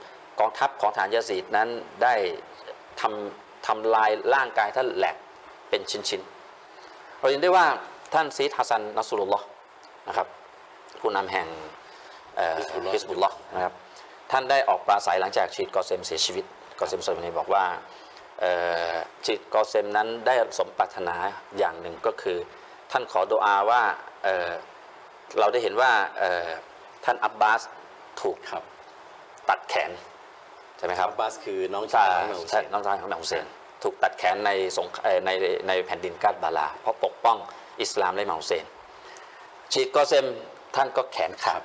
กองทัพของฐานยาซีดนั้นได้ทำทำลายร่างกายท่านแหลกเป็นชิ้นๆเราเห็นได้ว่าท่านซีดฮัสซันนัสรุลลอฮ์นะครับผู้นำแห่งเอ่อ Hizbullah ฮิสบุลลอฮ์นะครับท่านได้ออกปราศัยหลังจากชีดกอเซมเสียชีวิตกอเซมสุลมานีบอกว่าเอ่อชีดกอเซมนั้นได้สมปรารถนาอย่างหนึ่งก็คือ ท่านขอดุอาว่าเอ่อเราได้เห็นว่าเอ่อ ท่านอับบาสถูกครับ ตัดแขนใช่ไหมครับอับบาสคือน้องใช่ชายของอิหม่ามฮุเซใช่นน้องชายของอิหม่ามฮุเซนถูกตัดแขนในสงเอ่อในในแผ่นดินกัรบาลา เพราะปกป้องอิสลามและอิหม่ามฮุเซนชะฮีดกอเซมท่านก็แขนขาด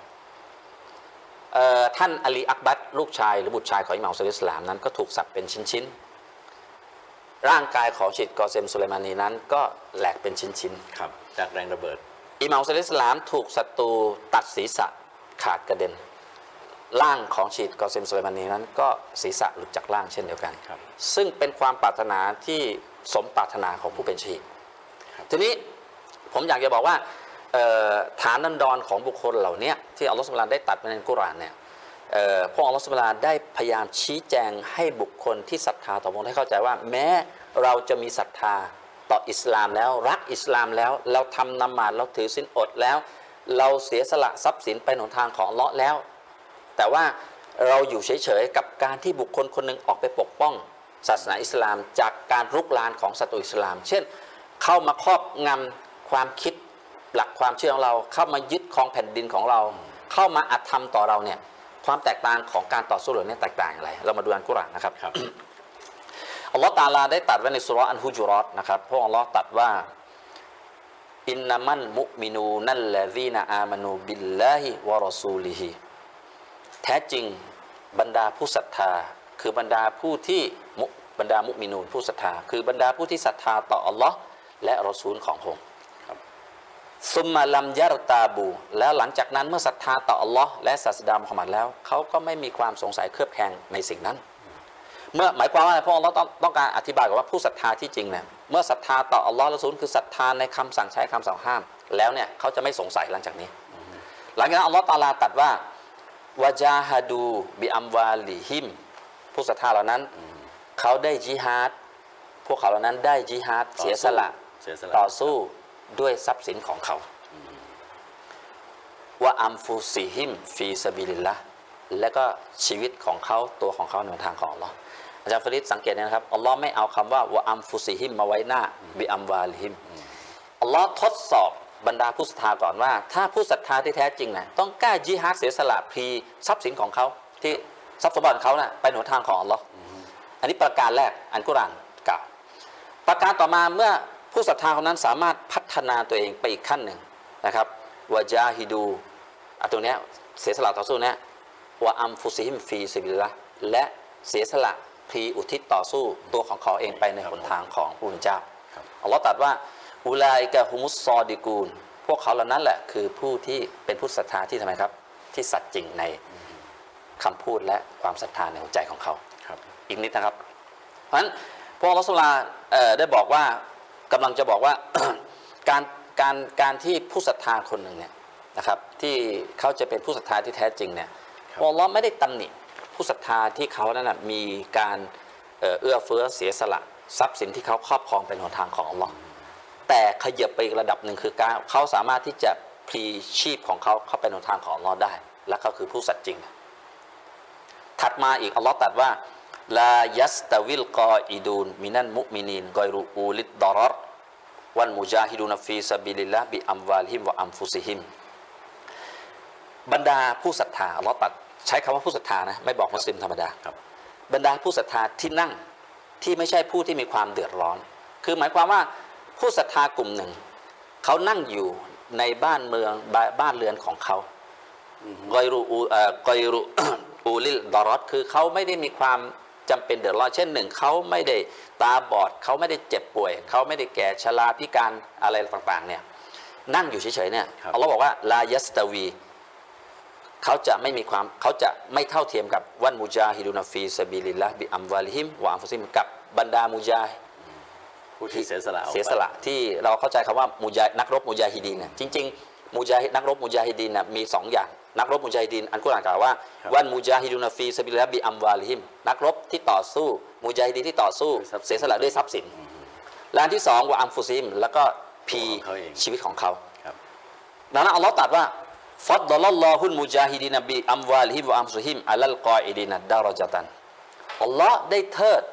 เอ่อท่านอาลีอักบัรลูกชายหรือบุตรชายของอิหม่ามฮุเซนอะลัยฮิสลามนั้นก็ถูกสับเป็นชิ้นๆ ร่างกายของชะฮีดกอเซมสุไลมานีนั้นก็แหลกเป็นชิ้นๆครับจากแรงระเบิดอิหม่ามฮุเซนอะลัยฮิสลามถูกศัตรูตัดศีรษะ ขาดกระเด็นร่างของชีดกอเซมสุไลมานีนั้นก็ศีรษะหลุดจากร่างเช่นเดียวกันครับซึ่งเป็นความปรารถนาที่สมปรารถนาของผู้เป็นชีดครับทีนี้ผมอยากจะบอกว่าเอ่อฐานนันดรของบุคคลเหล่านี้ที่อัลลอฮฺสุบฮานะฮูวะตะอาลาได้ตัดไว้ในกุรอานเนี่ยเอ่อพวกอัลลอฮฺสุบฮานะฮูวะตะอาลาได้พยายามชี้แจงให้บุคคลที่ศรัทธาต่อพระองค์ให้เข้าใจว่า แม้เราจะมีศรัทธาต่ออิสลามแล้วรักอิสลามแล้ว เราทำนมาดเราถือศีลอดแล้ว เราเสียสละทรัพย์สินไปหนทางของอัลเลาะห์แล้ว แต่ว่าเราอยู่เฉยๆกับการที่บุคคลคนหนึ่งออกไปปกป้อง ศาสนาอิสลามจากการรุกรานของศัตรูอิสลาม เช่น เข้ามาครอบงำความคิดหลักความเชื่อของเราเข้ามายึดครองแผ่นดินของเรา เข้ามาอัดทำต่อเราเนี่ยความแตกต่างของการต่อสู้เหล่านี้แตกต่างอย่างไร เรามาดูอันกุรอานนะครับครับอัลลอฮ์ตาลาได้ตัดไว้ในสุราะห์อันฮุจุรอตนะครับพวกอัลลอฮ์ตัดว่า إنما المؤمنون الذين آمنوا بالله ورسوله แท้จริงบรรดาผู้ศรัทธา คือบรรดาผู้ที่มุบรรดามุมินูนผู้ศรัทธา คือบรรดาผู้ที่ศรัทธาต่ออัลลอฮ์และรอซูลของพระองค์ครับثم لم يرتابوا แล้วหลังจากนั้นเมื่อศรัทธาต่ออัลลอฮ์และศาสดามุฮัมมัดแล้ว เขาก็ไม่มีความสงสัยเคลือบแคลงในสิ่งนั้น เมื่อหมายความว่าอะไรพระองค์เราต้องต้องการอธิบายกับว่าผู้ศรัทธาที่จริงเนี่ยเมื่อศรัทธาต่ออัลลอฮ์และรอซูลคือศรัทธาในคำสั่งใช้คำสั่งห้าม แล้วเนี่ยเขาจะไม่สงสัยหลังจากนี้ หลังจากนั้นอัลลอฮ์ตาลาตรัดว่าวาจาฮาดูบิอัมวาลิฮิม ผู้ศรัทธาเหล่านั้น เขาได้จิฮาดพวกเขาเหล่านั้นได้จิฮาดต่อสู้เสียสละเสียสละต่อสู้ด้วยทรัพย์สินของเขาوأنفسهم في سبيل الله และก็ชีวิตของเขาตัวของเขาในทางของอัลลอฮ์ อาจารย์ฟริดสังเกตนะครับอัลลอฮ์ไม่เอาคำว่าว่าอัมฟูซิฮิมมาไว้หน้าบิอัมวาลิฮิมอัลลอฮ์ทดสอบบรรดาผู้ศรัทธาก่อนว่า ถ้าผู้ศรัทธาที่แท้จริงนะต้องกล้ายิฮาดเสียสละพรีทรัพย์สินของเขาที่ทรัพย์สมบัติของเขานะ่ะไปหนทางของอัลลอฮ์อันนี้ประการแรกอันกุรานกล่าวประการต่อมาเมื่อผู้ศรัทธาคนนั้นสามารถพัฒนาตัวเองไปอีกขั้นหนึ่งนะครับวาจาฮิดูอะตรงเนี้ยเสียสละต่อสู้เนี้ยวะอัมฟุซิฮิมฟีซิบิลละและเสียสละ พรีอุทิศต่อสู้ตัวของเขาเองไปในหนทางของพระผู้เป็นเจ้าครับอัลลอฮ์ตรัสว่าอุลาอิกะฮุมุสซอดิกูล พวกเขาเหล่านั้นแหละคือผู้ที่เป็นผู้ศรัทธาที่ทำไมครับ ที่สัตย์จริงในคำพูดและความศรัทธาในหัวใจของเขาครับอีกนิดนะครับ เพราะฉะนั้นพระองค์รัสลาเอ่อได้บอกว่ากำลังจะบอกว่าการการการที่ผู้ศรัทธาคนหนึ่งเนี่ยนะครับที่เขาจะเป็นผู้ศรัทธาที่แท้จริงเนี่ยครับพระองค์ไม่ได้ตำหนิ ผู้ศรัทธาที่เขานั้นนะมีการเอื้อเฟื้อเสียสละทรัพย์สินที่เขาครอบครองเป็นหนทางของอัลลอฮ์แต่ขยับไปอีกระดับหนึ่งคือการเขาสามารถที่จะพลีชีพของเขาเข้าไปในหนทางของอัลลอฮ์ได้ และเขาคือผู้สัตย์จริง ถัดมาอีกอัลลอฮ์ตรัสว่าลายัสตาวิลกออิดูนมินันมุมินีนกอยรูอูลิดดารรوالمجاهدون في سبيل الله بأموالهم وأنفسهمบรรดาผู้ศรัทธาอัลลอฮ์ตรัส ใช้คำว่าผู้ศรัทธานะไม่บอกมุสลิมธรรมดาครับบรรดาผู้ศรัทธาที่นั่งที่ไม่ใช่ผู้ที่มีความเดือดร้อน คือหมายความว่าผู้ศรัทธากลุ่มหนึ่ง เขานั่งอยู่ในบ้านเมืองบ้านบ้านเรือนของเขาغير أو เอ่อ غير أولي الضررคือเขาไม่ได้มีความจำเป็นเดือดร้อนเช่นหนึ่งเขาไม่ได้ตาบอดเขาไม่ได้เจ็บป่วย เขาไม่ได้แก่ชราพิการอะไรต่างๆเนี่ยนั่งอยู่เฉยๆเนี่ยครับอัลลอฮ์บอกว่าلا يستوي เขาจะไม่มีความเขาจะไม่เท่าเทียมกับوالمجاهدون في سبيل الله بأموالهم وأنفسهمกับบรรดามุจาผู้ที่เสียสละออกไปเสียสละที่เราเข้าใจคำว่ามุจานักรบมุจาฮิดีนเนี่ยจริง ๆ มุจาฮิดนักรบมุจาฮิดีนน่ะมีสองอย่าง นักรบมุจาฮิดีนอันกุรอานกล่าวว่าครับوالمجاهدون في سبيل الله بأموالهمนักรบที่ต่อสู้มุจาฮิดีนที่ต่อสู้ด้วยทรัพย์สินเสียสละด้วยทรัพย์สินและอันที่สองวะอัมฟุซิมแล้วก็พีตัวของเขาเองชีวิตของเขาครับดังนั้นอัลลอฮ์ตรัสว่า فضل الله المجاهدين بأموالهم وأنفسهم على القاعدين درجةอัลลอฮ์ได้เทิด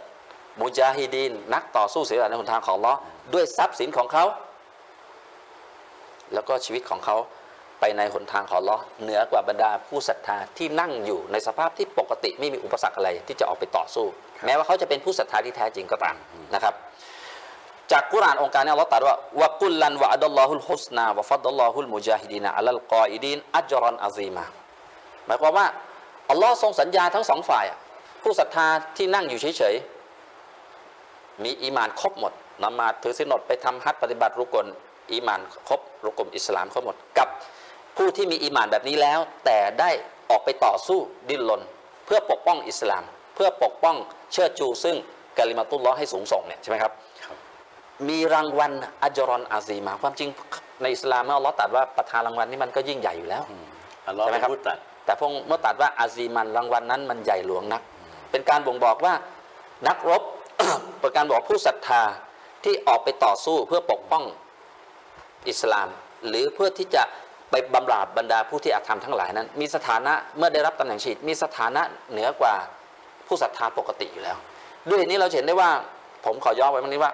มุจาฮิดีนนักต่อสู้เสียสละในหนทางของอัลลอฮ์ด้วยทรัพย์สินของเขา แล้วก็ชีวิตของเขาไปในหนทางของอัลลอฮ์เหนือกว่าบรรดาผู้ศรัทธาที่นั่งอยู่ในสภาพที่ปกติไม่มีอุปสรรคอะไรที่จะออกไปต่อสู้ แม้ว่าเขาจะเป็นผู้ศรัทธาที่แท้จริงก็ตามนะครับ จากกุรานโองการเนี่ยอัลลอฮ์ตรัสว่าوكلا وعد الله الحسنى وفضل الله المجاهدين على القاعدين أجرا عظيماหมายความว่าอัลลอฮ์ทรงสัญญาทั้งสองฝ่ายอะผู้ศรัทธาที่นั่งอยู่เฉยๆ มีอีมานครบหมดนมาซถือศีลอดไปทำฮัจญ์ปฏิบัติรุกนอีมานครบรุกนอิสลามครบหมด กับผู้ที่มีอีมานแบบนี้แล้ว แต่ได้ออกไปต่อสู้ดิ้นรนเพื่อปกป้องอิสลาม เพื่อปกป้องเชิดชูซึ่งกาลิมาตุลลอฮให้สูงส่งเนี่ยใช่ไหมครับครับ มีรางวัลอัจรอนอาซีมา ความจริงในอิสลามเมื่ออัลลอฮ์ตรัสว่าประทานรางวัลนี้มันก็ยิ่งใหญ่อยู่แล้วอัลลอฮ์ใช่ไหมเป็นครับผู้ตรัดแต่พงเมื่อตรัดว่าอาซีมันรางวัลนั้นมันใหญ่หลวงนัก เป็นการบ่งบอกว่านักรบเป็นการบอกผู้ศรัทธาที่ออกไปต่อสู้เพื่อปกป้องอิสลาม หรือเพื่อที่จะไปบำราบบรรดาผู้ที่อาธรรมทั้งหลายนั้น มีสถานะเมื่อได้รับตำแหน่งชีดมีสถานะเหนือกว่าผู้ศรัทธาปกติอยู่แล้ว ด้วยเหตุนี้เราจะเห็นได้ว่าผมขอย้อนไว้ตรงนี้ว่า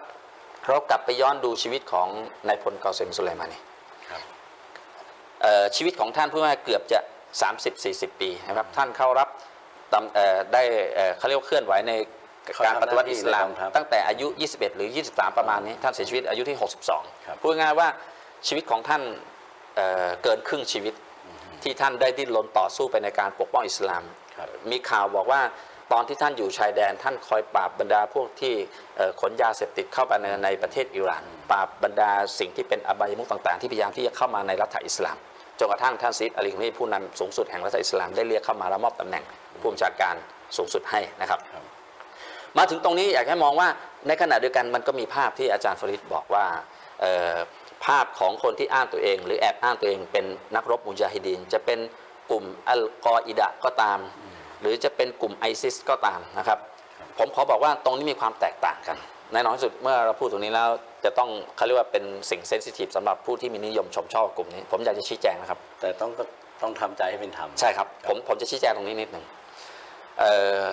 เรากลับไปย้อนดูชีวิตของนายพลเกาเซมสุไลมานีครับเอ่อชีวิตของท่านเพื่อว่าเกือบจะ 30-40 ปีนะครับท่านเข้ารับตำเอ่อได้เอ่อเขาเรียกว่าเคลื่อนไหวในเข้าการทำปฏิวัติอิสลามหน้าที่ในกองทัพตั้งแต่อายุ 21 หรือ 23 ประมาณนี้ ท่านเสียชีวิตอายุที่ครับ62 พูดง่ายๆว่าชีวิตของท่านเอ่อเกินครึ่งชีวิตที่ท่านได้ดิ้นรนต่อสู้ไปในการปกป้องอิสลามครับมีข่าวบอกว่า ตอนที่ท่านอยู่ชายแดน ท่านคอยปราบบรรดาพวกที่ขนยาเสพติดเข้าไปในในประเทศอิหร่านปราบบรรดาสิ่งที่เป็นอบายมุขต่างๆ ที่พยายามที่จะเข้ามาในรัฐอิสลามจนกระทั่งท่านซีดอาลีมีผู้นำสูงสุดแห่งรัฐอิสลามได้เรียกเข้ามาแล้วมอบตำแหน่งผู้บัญชาการสูงสุดให้นะครับมาถึงตรงนี้อยากให้มองว่าในขณะเดียวกันมันก็มีภาพที่อาจารย์ฟริดบอกว่าภาพของคนที่อ้างตัวเอง หรือแอบอ้างตัวเองเป็นนักรบมุจาฮิดีนจะเป็นกลุ่มอัลกออิดะก็ตาม หรือจะเป็นกลุ่มไอซิสก็ตามนะครับ ผมขอบอกว่าตรงนี้มีความแตกต่างกันแน่นอนที่สุดเมื่อเราพูดตรงนี้แล้วจะต้องเขาเรียกว่าเป็นสิ่งเซนซิทีฟสำหรับผู้ที่มีนิยมชมชอบกลุ่มนี้ ผมอยากจะชี้แจงนะครับ แต่ต้องก็ต้องทำใจให้เป็นธรรมใช่ครับผมผมจะชี้แจงตรงนี้นิดหนึ่งเอ่อ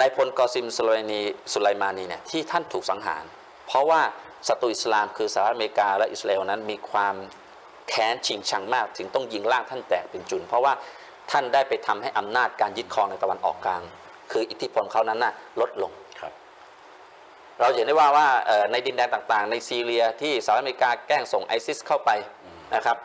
นายพลกอซิมสุไลนีสุไลมานีเนี่ยที่ท่านถูกสังหาร เพราะว่าศัตรูอิสลามคือสหรัฐอเมริกาและอิสราเอลนั้นมีความแค้นชิงชังมากถึงต้องยิงร่างท่านแตกเป็นจุณ เพราะว่า ท่านได้ไปทำให้อำนาจการยึดครองในตะวันออกกลาง คืออิทธิพลเขานั้นน่ะลดลงครับเราเห็นได้ว่าว่าเอ่อในดินแดนต่างๆ ในซีเรียที่สหรัฐอเมริกาแกล้งส่งไอซิสเข้าไปนะครับ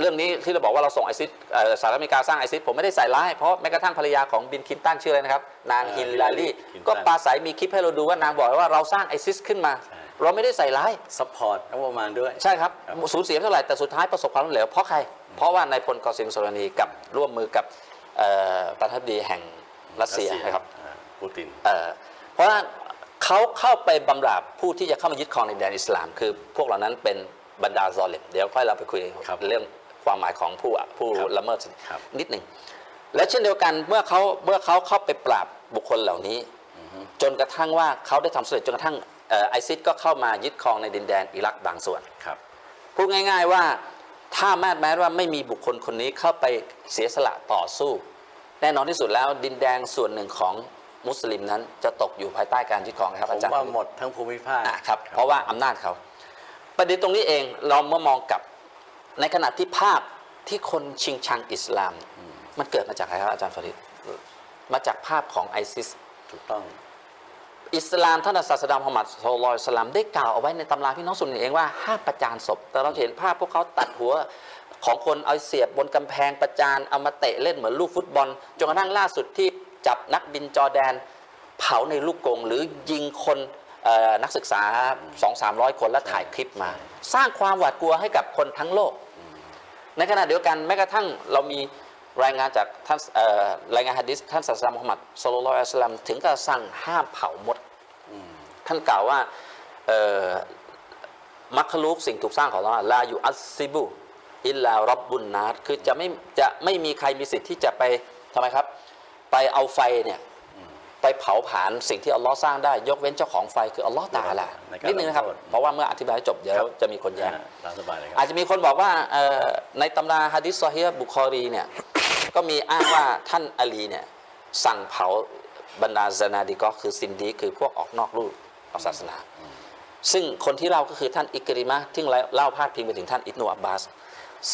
เรื่องนี้ที่เราบอกว่าเราส่งไอซิสเอ่อสหรัฐอเมริกาสร้างไอซิสผมไม่ได้ใส่ร้ายเพราะแม้กระทั่งภรรยาของบิลคลินตันชื่ออะไรนะครับ นางเอ่อฮิลลารีฮิลลารีก็ปราศัยมีคลิปให้เราดูว่านางบอกว่าเราสร้างไอซิสขึ้นมาใช่ เราไม่ได้ใส่ร้าย support งบประมาณด้วย ใช่ครับ ครับ สูญเสียเท่าไหร่ แต่สุดท้ายประสบความสำเร็จเพราะใคร เพราะว่านายพลกอซิมโซลานีกับร่วมมือกับเอ่อประธานาธิบดีแห่งรัสเซียนะครับอ่าปูติน เอ่อเพราะว่าเขาเข้าไปกำราบผู้ที่จะเข้ามายึดครองในแดนอิสลาม คือพวกเหล่านั้นเป็นบรรดาซอเลมเดี๋ยวค่อยเราไปคุยครับเรื่องความหมายของผู้ผู้ครับละเมิดครับ นิดหนึ่ง และเช่นเดียวกันเมื่อเขาเมื่อเขาเข้าไปปราบบุคคลเหล่านี้ จนกระทั่งว่าเขาได้ทำสำเร็จจนกระทั่ง ไอซิสก็เข้ามายึดครองในดินแดนอิรักบางส่วนครับพูดง่ายๆว่าถ้าแม้แม้ว่าไม่มีบุคคลคนนี้เข้าไปเสียสละต่อสู้ แน่นอนที่สุดแล้วดินแดนส่วนหนึ่งของมุสลิมนั้นจะตกอยู่ภายใต้การยึดครองนะครับผมอาจารย์ว่าหมดทั้งภูมิภาคอ่าครับเพราะว่าอำนาจเขา ประเด็นตรงนี้เองเราเมื่อมองกลับในขณะที่ภาพที่คนชิงชังอิสลาม มันเกิดมาจากอะไรครับอาจารย์ฟาริดมาจากภาพของไอซิสถูกต้อง อิสลามท่านศาสดามุฮัมมัดสุลลอยสลามได้กล่าวเอาไว้ในตำราพี่น้องสุนีเองว่าห้ามประจานศพ แต่เราเห็นภาพพวกเขาตัดหัวของคนเอาเสียบบนกำแพงประจานเอามาเตะเล่นเหมือนลูกฟุตบอลจนกระทั่งล่าสุดที่จับนักบินจอร์แดน เผาในลูกกงหรือยิงคนนักศึกษา 2 3 0 0 คนแล้วถ่ายคลิปมา สร้างความหวาดกลัวให้กับคนทั้งโลก ในขณะเดียวกันแม้กระทั่งเรามี รายงานจากท่านเอ่อรายงานฮะดิษท่านศาสนามุฮัมมัดสุลลัลลอฮุอะลัยฮิวะสลามถึงกับสั่งห้ามเผามดท่านกล่าวว่าเอ่อมัคคลูกสิ่งถูกสร้างของเราลาอยู่อัสซิบุอิลลารับบุนนาตคือจะไม่จะไม่มีใครมีสิทธิ์ที่จะไปทำไมครับ ไปเอาไฟเนี่ยไปเผาผลาญสิ่งที่อัลลอฮ์สร้างได้ยกเว้นเจ้าของไฟคืออัลลอฮ์ตาละในการนิดนึงนะครับลงโทษเพราะว่าเมื่ออธิบายให้จบเดี๋ยวครับจะมีคนแย้งอ่าตามสบายเลยคอารับจจะมีคนบอกว่าเอ่อในตำราฮะดิษซอฮีฮ์บุคอรีเนี่ย ก็มีอ้างว่าท่านอาลีเนี่ยสั่งเผาบรรดาซานาดิกอคือซินดีคือพวกออกนอกรูปของศาสนา ซึ่งคนที่เล่าก็คือท่านอิกริมะที่เล่าพาดพิงไปถึงท่านอิบนุอับบาส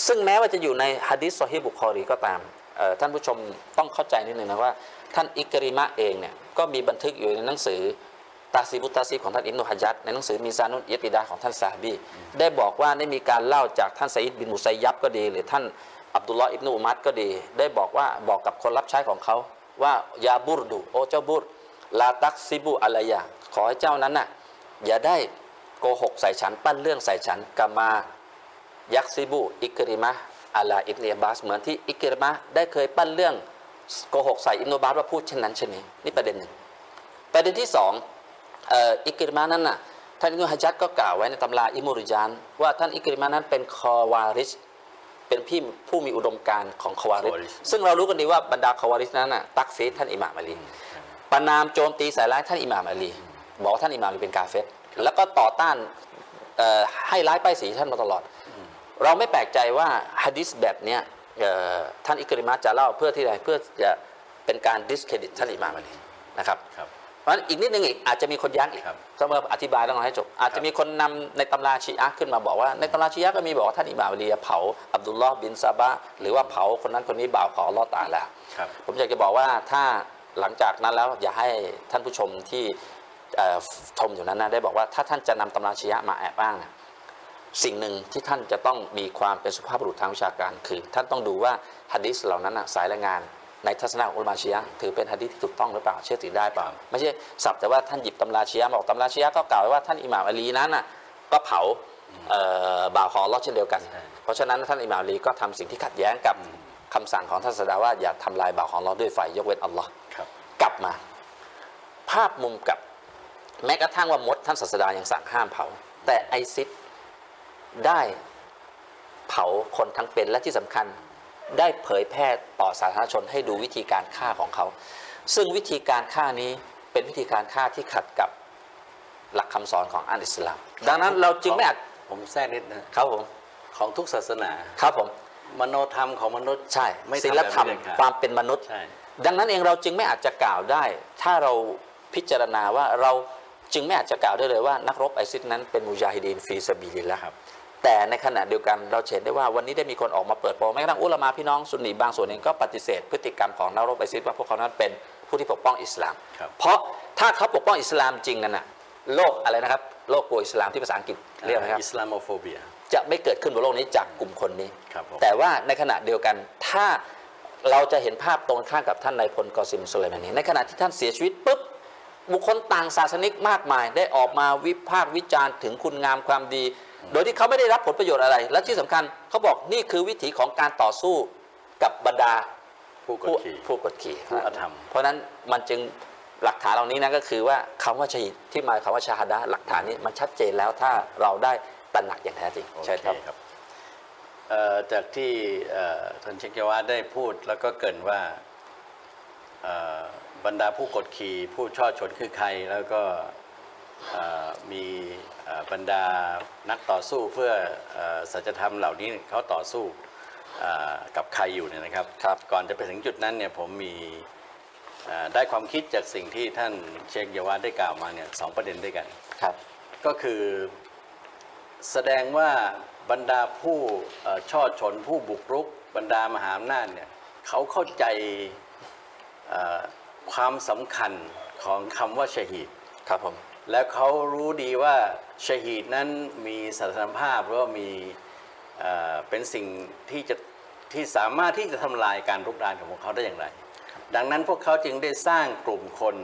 ซึ่งแม้ว่าจะอยู่ในฮะดิษซอฮีบุคอรีก็ตามท่านผู้ชมต้องเข้าใจนิดนึงนะว่า ท่านอิกริมะเองเนี่ยก็มีบันทึกอยู่ในหนังสือตาซีบุตาซีของท่านอิบนุฮะจัดในหนังสือมีซานุนเยติดาของท่านซาบีได้บอกว่าได้มีการเล่าจากท่านไซยิดบินมุไซยับก็ดี หรือท่าน อับดุลลอฮ์อิบนุอุมัดก็ดี ได้บอกว่าบอกกับคนรับใช้ของเขา ว่ายาบุรดูโอเจ้าบุรลาตักซิบุอะไรยาขอให้เจ้านั้นน่ะอย่าได้โกหกใส่ฉันปั้นเรื่องใส่ฉันกามายักซิบูอิกริมะอาลาอิบเนียบาสเหมือนที่อิกริมะได้เคยปั้นเรื่องโกหกใส่อิบนุบาสว่าพูดเช่นนั้นเช่นนี้นี่ประเด็นหนึ่งประเด็นที่สองอิกริมะนั้นน่ะท่านอิบนุฮะจัดก็กล่าวไว้ในตำราอิมุริจานว่าท่านอิกริมะนั้นเป็นคอวาริช เป็นพี่ผู้มีอุดมการณ์ของคอวาริชคอวาริชซึ่งเรารู้กันดีว่าบรรดาคอวาริชนั้นน่ะตักฟีดท่านอิหม่ามอาลีประณามโจมตีใส่ร้ายท่านอิหม่ามอาลีบอกว่าท่านอิหม่ามอาลีเป็นกาเฟรแล้วก็ต่อต้านเอ่อให้ร้ายป้ายสีท่านมาตลอด เราไม่แปลกใจว่าฮะดิษแบบเนี้ยเอ่อท่านอิกริมะจะเล่าเพื่อที่ใดเพื่อจะเป็นการ discredit ท่านอิหม่ามอาลีนะครับค รับเพราะฉะนั้นอีกนิดนึงอีกอาจจะมีคนยักอีกครับต้องมาอธิบายต้องให้จบ อาจจะมีคนนำในตำราชีอะห์ขึ้นมาบอกว่า ในตำราชีอะห์ก็มีบอกว่าท่านอิหม่ามอาลีเผาอับดุลลอฮ์บินซาบะห์หรือว่าเผาคนนั้นคนนี้บ่าวของอัลลอฮ์ตะอาลาครับผมอยากจะบอกว่าถ้าหลังจากนั้นแล้วอย่าให้ท่านผู้ชมที่เอ่อชมอยู่นั้นนะได้บอกว่าถ้าท่านจะนำตำราชียะห์มาแอบอ้างนะสิ่งหนึ่งที่ท่านจะต้องมีความเป็นสุภาพบุรุษทางวิชาการ คือ ท่านต้องดูว่าฮะดิษเหล่านั้นนะสายรายงาน ในทัศนะของอุลามาชียะห์ถือเป็นฮะดิษที่ถูกต้องหรือเปล่าเชื่อถือได้เปล่าครับไม่ใช่สับแต่ว่าท่านหยิบตำราชียะห์มาบอกตำราชียะห์ก็กล่าวไว้ว่าท่านอิหม่ามอาลีนั้นน่ะก็เผาเอ่อบ่าวของอัลเลอฮ์เช่นเดียวกัน เพราะฉะนั้นท่านอิหม่ามอาลีก็ทำสิ่งที่ขัดแย้งกับคำสั่งของท่านศาสดาว่าอย่าทำลายบ่าวของอัลเลอฮ์ด้วยไฟยกเว้นอัลลอฮ์ครับกลับมา ภาพมุมกลับแม้กระทั่งว่ามดท่านศาสดายังสั่งห้ามเผา แต่ไอซิดได้เผาคนทั้งเป็นและที่สำคัญ ได้เผยแพร่ต่อสาธารณชนให้ดูวิธีการฆ่าของเขา ซึ่งวิธีการฆ่านี้เป็นวิธีการฆ่าที่ขัดกับหลักคำสอนของอันอิสลาม ดังนั้นเราจึงไม่อาจผมแทรกนิดนะครับผมของทุกศาสนาครับผมมโนธรรมของมนุษย์ใช่ไม่ทำศีลธรรมแบบนี้เด็ดขาดความเป็นมนุษย์ใช่ดังนั้นเองเราจึงไม่อาจจะกล่าวได้ ถ้าเราพิจารณาว่าเราจึงไม่อาจจะกล่าวได้เลยว่านักรบไอซิสนั้นเป็นมุจาฮิดีนفي سبيل اللهครับ แต่ในขณะเดียวกันเราเห็นได้ว่าวันนี้ได้มีคนออกมาเปิดโปงแม้กระทั่งอุลามาพี่น้องสุนนีบางส่วนเองก็ปฏิเสธพฤติกรรมของนักรบไอซิสว่าพวกเขานั้นเป็นผู้ที่ปกป้องอิสลามครับเพราะถ้าเขาปกป้องอิสลามจริงนั่นน่ะโลกอะไรนะครับโลกกลัวอิสลามที่ภาษาอังกฤษเรียกอะไรครับอิสลามโฟเบียจะไม่เกิดขึ้นบนโลกนี้จากกลุ่มคนนี้ครับผมแต่ว่าในขณะเดียวกันถ้าเราจะเห็นภาพตรงข้ามกับท่านนายพลกอซิมสุไลมานีในขณะที่ท่านเสียชีวิตปุ๊บบุคคลต่างศาสนิกมากมาย ได้ออกมาวิพากษ์วิจารณ์ถึงคุณงามความดี โดยที่เขาไม่ได้รับผลประโยชน์อะไร และที่สำคัญเขาบอกนี่คือวิถีของการต่อสู้กับบรรดาผู้กดผู้ขี่ผู้กดขี่ผู้อธรรม เพราะฉะนั้นมันจึงหลักฐานเหล่านี้นะก็คือว่าคำว่าชาฮิดที่มาคำว่าชาฮดะห์หลักฐานนี้มันชัดเจนแล้วถ้าเราได้ตระหนักอย่างแท้จริงโอใช่เคครับครับเอ่อจากที่เอ่อท่านเชคยาวาได้พูดแล้วก็เกรินว่าเอ่อบรรดาผู้กดขี่ผู้ช่อชนคือใครแล้วก็เอ่อ มีเอ่อบรรดานักต่อสู้เพื่อเอ่อสัจธรรมเหล่านี้เขาต่อสู้เอ่อกับใครอยู่เนี่ยนะครับครับก่อนจะไปถึงจุดนั้นเนี่ยผมมีเอ่อได้ความคิดจากสิ่งที่ท่านเชคยาวาได้กล่าวมาเนี่ยสองประเด็นด้วยกันครับ ก็คือแสดงว่าบรรดาผู้เอ่อช่อชนผู้บุกรุก บรรดามหาอำนาจเนี่ยเขาเข้าใจเอ่อความสำคัญของคำว่าชฮีดครับผม แล้วเขารู้ดีว่าชฮีดนั้นมีสถานภาพหรือว่ามีเอ่อเป็นสิ่งที่จะที่สามารถที่จะทำลายการรุกรานของพวกเขาได้อย่างไร ดังนั้นพวกเขาจึงได้สร้างกลุ่มคน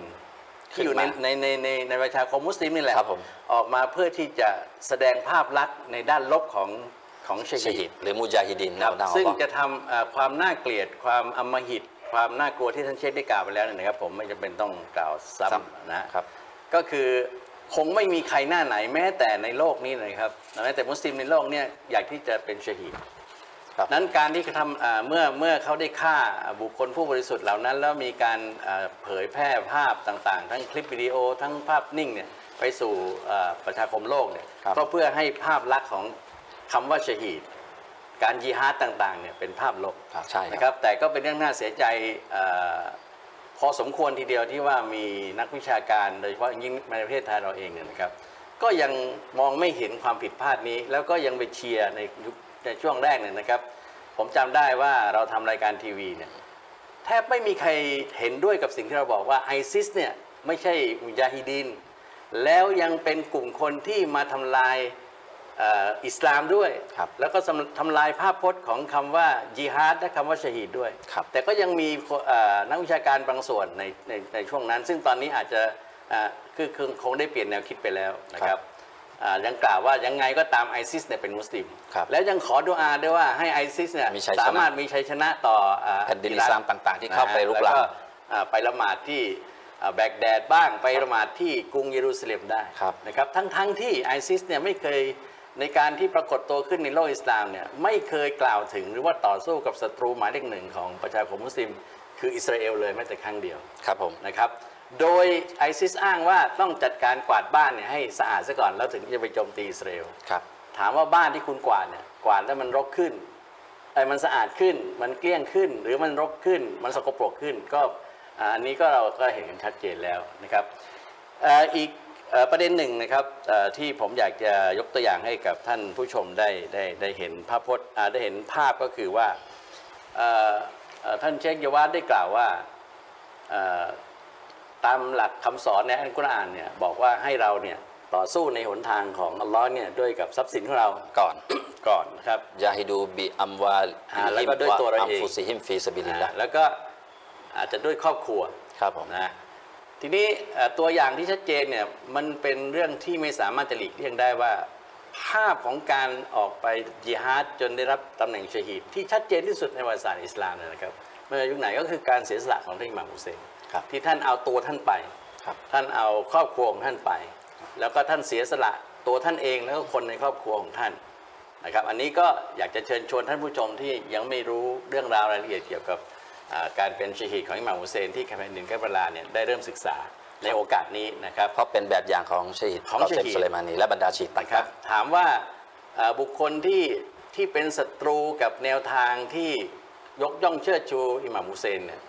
ที่อยู่ในขึ้นมาในในในในประชาคมมุสลิมนี่แหละครับผมออกมาเพื่อที่จะแสดงภาพลักษณ์ในด้านลบของของชชาฮีฮิดดหรือมุจาฮิดินครับแนวหน้าซึ่งของจะทำเอ่อความน่าเกลียดความอำมหิต ความน่ากลัวที่ท่านเชคได้กล่าวไปแล้วเนี่ยนะครับ ผมไม่จำเป็นต้องกล่าวซ้ำนะฮะครับ ก็คือคงไม่มีใครหน้าไหนแม้แต่ในโลกนี้เลยครับแม้แต่มุสลิมในโลกเนี่ยอยากที่จะเป็นชฮีดครับนั้นการที่เขาทำอ่าเมื่อเมื่อเขาได้ฆ่าบุคคลผู้บริสุทธิ์เหล่านั้น แล้วมีการอ่าเผยแพร่ภาพต่างๆ ทั้งคลิปวิดีโอทั้งภาพนิ่งเนี่ยไปสู่อ่าประชาคมโลกเนี่ยครับก็เพื่อให้ภาพลักษณ์ของคำว่าชฮีดการยิฮาดต่างๆเนี่ยเป็นภาพลบครับใช่นะคครับรับแต่ก็เป็นเรื่องน่าเสียใจเอ่อ พอสมควรทีเดียวที่ว่ามีนักวิชาการโดยเฉพาะยิ่งในประเทศไทยเราเองเนี่ยนะครับ ก็ยังมองไม่เห็นความผิดพลาดนี้ แล้วก็ยังไปเชียร์ในยุคในช่วงแรกเนี่ยนะครับ ผมจำได้ว่าเราทำรายการทีวีเนี่ยแทบไม่มีใครเห็นด้วยกับสิ่งที่เราบอกว่าไอซิสเนี่ยไม่ใช่มุจาฮิดีนแล้วยังเป็นกลุ่มคนที่มาทำลาย อ่ออิสลามด้วยครับแล้วก็ทำลายภาพพจน์ของคำว่าจิฮาดและคำว่าชะฮีดด้วยครับแต่ก็ยังมีเอ่อนักวิชาการบางส่วนในในในช่วงนั้น ซึ่งตอนนี้อาจจะอ่าคือคือคงได้เปลี่ยนแนวคิดไปแล้วนะครับอ่ายังกล่าวว่ายังไงก็ตามไอซิสเนี่ยเป็นมุสลิมครับแล้วยังขอดุอาด้วยว่าให้ไอซิสเนี่ยมีชัยชนะสามารถมีชัยชนะต่ออ่าแผ่นดินอิสลามต่าง ๆ ที่เข้าไปรุกรานแวะอ่าไปละหมาดที่อ่าแบกแดดบ้างไปละหมาดที่กรุงเยรูซาเล็มได้ครับนะครับทั้งทั้งที่ไอซิสเนี่ยไม่เคย ในการที่ปรากฏตัวขึ้นในโลกอิสลามเนี่ยไม่เคยกล่าวถึงหรือว่าต่อสู้กับศัตรูหมายเลขหนึ่งของประชาคมมุสลิม คืออิสราเอลเลยแม้แต่ครั้งเดียวครับผมนะครับ โดยไอซิสอ้างว่าต้องจัดการกวาดบ้านเนี่ยให้สะอาดซะก่อนแล้วถึงจะไปโจมตีอิสราเอลครับถามว่าบ้านที่คุณกวาดเนี่ยกวาดแล้วมันรกขึ้นไอ้ยมันสะอาดขึ้นมันเกลี้ยงขึ้น หรือมันรกขึ้น มันสกปรกขึ้นก็อ่าอันนี้ก็เราก็เห็นกันชัดเจนแล้วนะครับเอ่ออีกเอ่อ ประเด็นหนึ่งนะครับเอ่อที่ผมอยากจะยกตัวอย่างให้กับท่านผู้ชมได้ได้ได้เห็นภาพพจน์อ่าได้เห็นภาพก็คือว่าเอ่อเอ่อท่านเชคยาวาดได้กล่าวว่าเอ่อตามหลักคำสอนในอัลกุรอานเนี่ยบอกว่าให้เราเนี่ยต่อสู้ในหนทางของอัลลอฮ์เนี่ยด้วยกับทรัพย์สินของเราก่อนก่อนนะครับยาฮิดูบิอัมวาลอ่าแล้วก็ด้วยตัวเราเองอัมฟุซิฮิมฟีสบิลิลละอ่าแล้วก็อาจจะด้วยครอบครัวครับผมนะ ทีนี้ตัวอย่างที่ชัดเจนเนี่ยมันเป็นเรื่องที่ไม่สามารถจะหลีกเลี่ยงได้ว่า ภาพของการออกไปจิฮาดจนได้รับตำแหน่งชฮีดที่ชัดเจนที่สุดในประวัติศาสตร์อิสลามเลยนะครับเมื่อยุคไหนก็คือการเสียสละของท่านอิหม่ามฮุเซนครับที่ท่านเอาตัวท่านไปครับท่านเอาครอบครัวของท่านไป แล้วก็ท่านเสียสละตัวท่านเองแล้วก็คนในครอบครัวของท่านนะครับ อันนี้ก็อยากจะเชิญชวนท่านผู้ชมที่ยังไม่รู้เรื่องราวรายละเอียดเกี่ยวกับ การเป็นชีฮิดของอิหม่ามฮุเซนที่แคมเปญหนึ่งกับบลาเนี่ยได้เริ่มศึกษาในโอกาสนี้นะครับ เพราะเป็นแบบอย่างของชหิดของกอเซมชะฮีดสุไลมานีและบรรดาชีตนะครัต่าบงถามว่าเอ่อบุคคลที่ที่เป็นศัตรูกับแนวทางที่ยกย่องเชิดชูอิหม่ามฮุเซนเนี่ย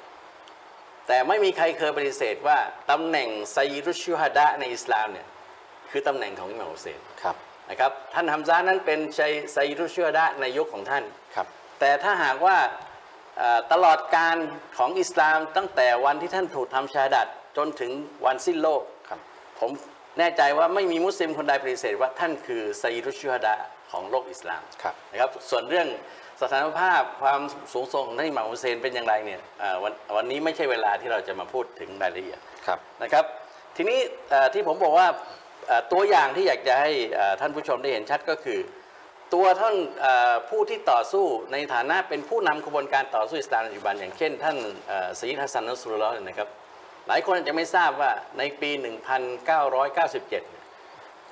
แต่ไม่มีใครเคยปฏิเสธว่าตำแหน่งไซรุชชุฮดะในอิสลามเนี่ยคือตำแหน่งของอิหม่ามฮุเซนๆครับนะครับท่านฮัมซานั้นเป็นชัยไซรุชชุฮดะในยุคของท่านครับแต่ถ้าหากว่าเอ่อ ตลอดการของอิสลามตั้งแต่วันที่ท่านถูกทำชาดัดจนถึงวันสิ้นโลกครับผมแน่ใจว่าไม่มีมุสลิมคนใดปฏิเสธว่าท่านคือไซรุชชุฮดะของโลกอิสลามครับนะครับส่วนเรื่องสถานภาพความสูงส่งของท่านอิหม่ามฮุเซนเป็นอย่างไรเนี่ยเอ่อวันวันนี้ไม่ใช่เวลาที่เราจะมาพูดถึงรายละเอียดครับนะครับ ทีนี้เอ่อที่ผมบอกว่าเอ่อตัวอย่างที่อยากจะให้เอ่อท่านผู้ชมได้เห็นชัดก็คือ ตัวท่านเอ่อผู้ที่ต่อสู้ในฐานะเป็นผู้นำขบวนการต่อสู้อิสลามในปัจจุบันอย่างเช่น ท่านเอ่อซีดฮัสซันนัสรุลลอฮ์เนี่ยนะครับ หลายคนอาจจะไม่ทราบว่าในปี 1997เนี่ย